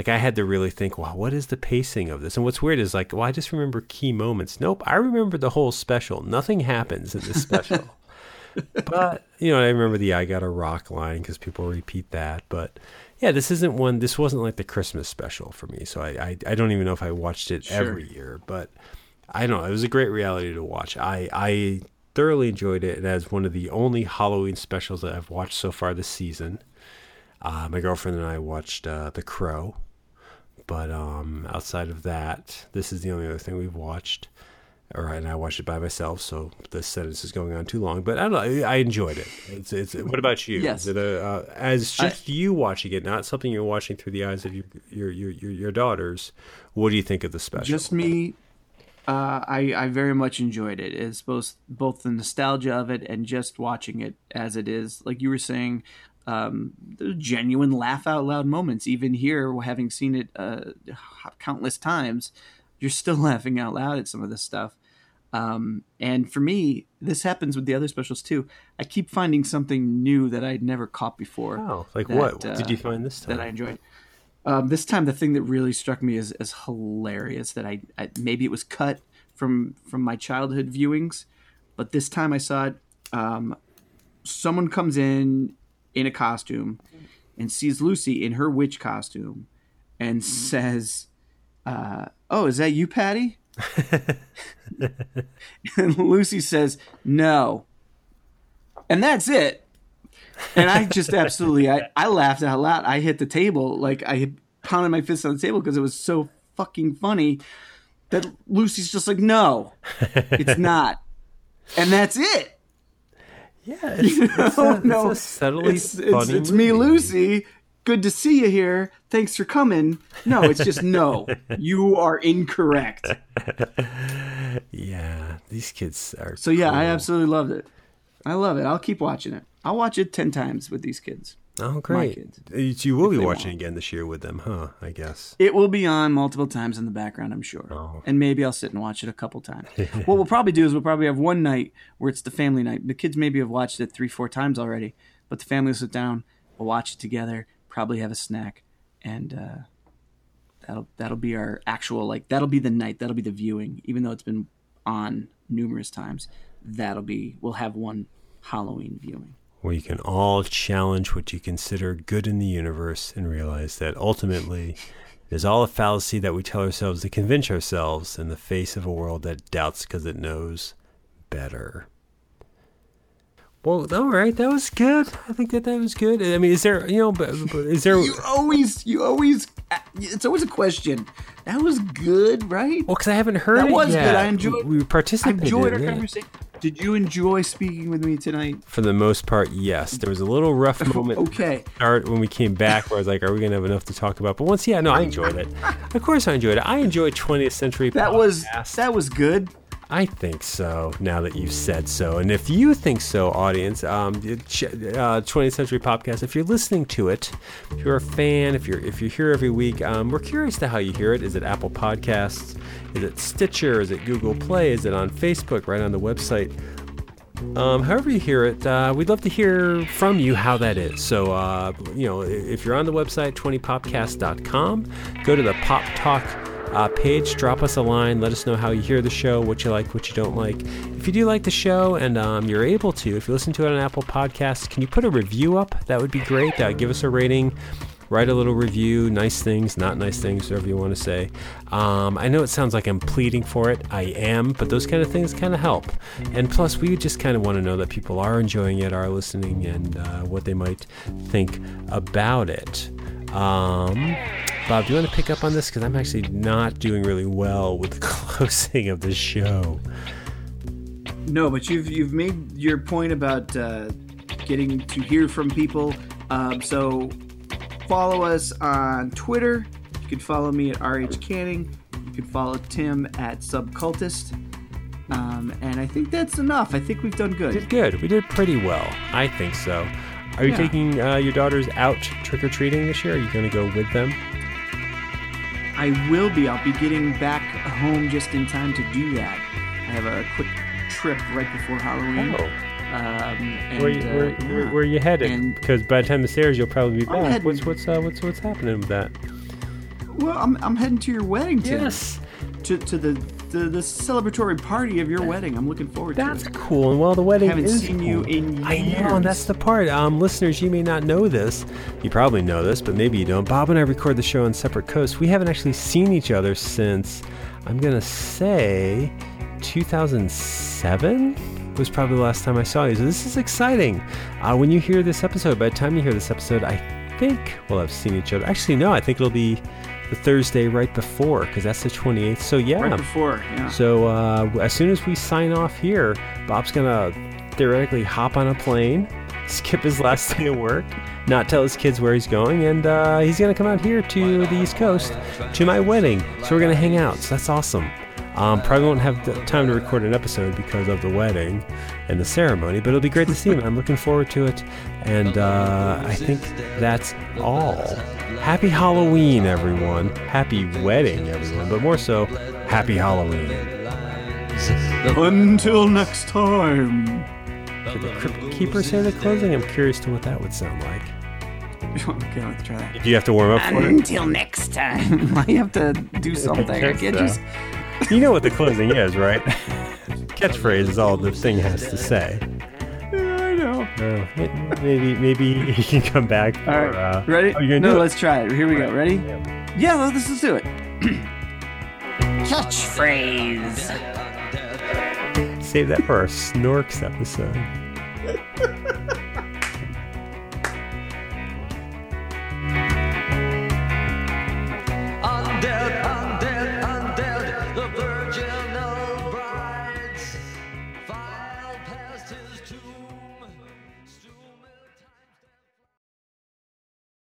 Like I had to really think, wow, what is the pacing of this? And what's weird is like, well, I just remember key moments. Nope, I remember the whole special. Nothing happens in this special. but you know, I remember the "I got a rock" line because people repeat that. But yeah, this isn't one. This wasn't like the Christmas special for me. So I, I, I don't even know if I watched it Sure. every year. But I don't know. It was a great reality to watch. I, I thoroughly enjoyed it. And as one of the only Halloween specials that I've watched so far this season. Uh, my girlfriend and I watched uh, The Crow. But um, outside of that, this is the only other thing we've watched. Or and I watched it by myself, so this sentence is going on too long. But I don't know. I I enjoyed it. It's, it's. What about you? Yes. Is it a, uh, as just you watching it, not something you're watching through the eyes of your your your, your, your daughters? What do you think of the special? Just me. Uh, I I very much enjoyed it. It's both both the nostalgia of it and just watching it as it is. Like you were saying, um, the genuine laugh out loud moments. Even here, having seen it uh, countless times, you're still laughing out loud at some of this stuff. Um, and for me, this happens with the other specials too. I keep finding something new that I'd never caught before. oh, like that, what? What did you uh, find this time? that I enjoyed. Um, this time, the thing that really struck me as, as hilarious that I, I maybe it was cut from from my childhood viewings, but this time I saw it. Um, someone comes in in a costume and sees Lucy in her witch costume, and says, uh, "Oh, is that you, Patty?" and Lucy says, "No," and that's it and I just absolutely I, I laughed out loud. I hit the table like I pounded my fist on the table because it was so fucking funny that Lucy's just like, no, it's not, and that's it. Yeah, it's, it's, a, it's no, a subtly it's, funny. it's me. Lucy. Good to see you here. Thanks for coming. No, it's just no. You are incorrect. Yeah, these kids are. So yeah, I absolutely loved it. I love it. I'll keep watching it. I'll watch it ten times with these kids. Oh, great! kids. You you will be watching want. again this year with them, huh? I guess. It will be on multiple times in the background, I'm sure. Oh. And maybe I'll sit and watch it a couple times. what we'll probably do is we'll probably have one night where it's the family night. The kids maybe have watched it three, four times already, but the family will sit down, we'll watch it together, probably have a snack, and uh, that'll that'll be our actual like that'll be the night, that'll be the viewing, even though it's been on numerous times. That'll be we'll have one Halloween viewing. Where you can all challenge what you consider good in the universe and realize that ultimately it is all a fallacy that we tell ourselves to convince ourselves in the face of a world that doubts because it knows better. Well, all right, that was good. I think that that was good. I mean, is there, you know, but, but is there? You always, you always, it's always a question. That was good, right? Well, because I haven't heard That it was yet. good. I enjoyed- We I participated. enjoyed our yeah. conversation. Did you enjoy speaking with me tonight? For the most part, yes. There was a little rough moment. Okay. start when we came back where I was like, are we going to have enough to talk about? But once, yeah, no, I enjoyed it. Of course I enjoyed it. I enjoyed 20th Century That was that was good. I think so, now that you've said so. And if you think so, audience, um, uh, 20th Century Popcast, if you're listening to it, if you're a fan, if you're if you're here every week, um, we're curious to how you hear it. Is it Apple Podcasts? Is it Stitcher? Is it Google Play? Is it on Facebook, right on the website? Um, however you hear it, uh, we'd love to hear from you how that is. So, uh, you know, if you're on the website, 20popcast.com, go to the Pop Talk uh, page, drop us a line, let us know how you hear the show, what you like, what you don't like. If you do like the show and um, you're able to, if you listen to it on Apple Podcasts, can you put a review up? That would be great. Uh, give us a rating write a little review, nice things, not nice things, whatever you want to say. Um, I know it sounds like I'm pleading for it. I am, but those kind of things kind of help. And plus, we just kind of want to know that people are enjoying it, are listening, and uh, what they might think about it. Um, Bob, do you want to pick up on this? Because I'm actually not doing really well with the closing of the show. No, but you've you've made your point about uh, getting to hear from people. Um, so follow us on Twitter. You can follow me at RH Canning. You can follow Tim at Subcultist. Um, and I think that's enough. I think we've done good. did good. We did pretty well. I think so. Are you Yeah. taking uh, your daughters out trick or treating this year? Are you going to go with them? I will be. I'll be getting back home just in time to do that. I have a quick trip right before Halloween. Oh. Um, and, Where, you, uh, where, where, where you headed? Because by the time this airs, you'll probably be back. heading- What's what's uh, what's what's happening with that? Well, I'm, I'm heading to your wedding, Tim. Yes, To, to the, the the celebratory party of your wedding. I'm looking forward that's to it. That's cool. And while the wedding I Haven't is seen you cool- in I know, and that's the part. Um, listeners, you may not know this. You probably know this, but maybe you don't. Bob and I record the show on separate coasts. We haven't actually seen each other since I'm gonna say 2007 was probably the last time I saw you. So this is exciting. Uh, when you hear this episode, by the time you hear this episode, I think we'll have seen each other. Actually, no, I think it'll be the Thursday right before because that's the 28th. So yeah, Right before, yeah. so uh, as soon as we sign off here, Bob's gonna theoretically hop on a plane, skip his last day of work, not tell his kids where he's going, and uh, he's gonna come out here to the East Coast to my wedding. So we're gonna hang out. So that's awesome. Um, probably won't have the time to record an episode because of the wedding and the ceremony, but it'll be great to see him. I'm looking forward to it, and uh, I think that's all. Happy Halloween, everyone. Happy wedding, everyone. But more so, happy Halloween. Until next time. Did the Crypt Keeper say the closing? I'm curious to what that would sound like. okay, let's try that. Do you have to warm up for it? Until next time. I have to do something. I guess can't so. just. You know what the closing is, right? Catchphrase is all the thing has to say. I know. Uh, may- maybe, maybe he can come back. For, All right, uh, ready? Oh, no, let's try it. Here we go. Ready? Yeah. Yeah, let's, let's do it. Catchphrase. Save that for our Snorks episode.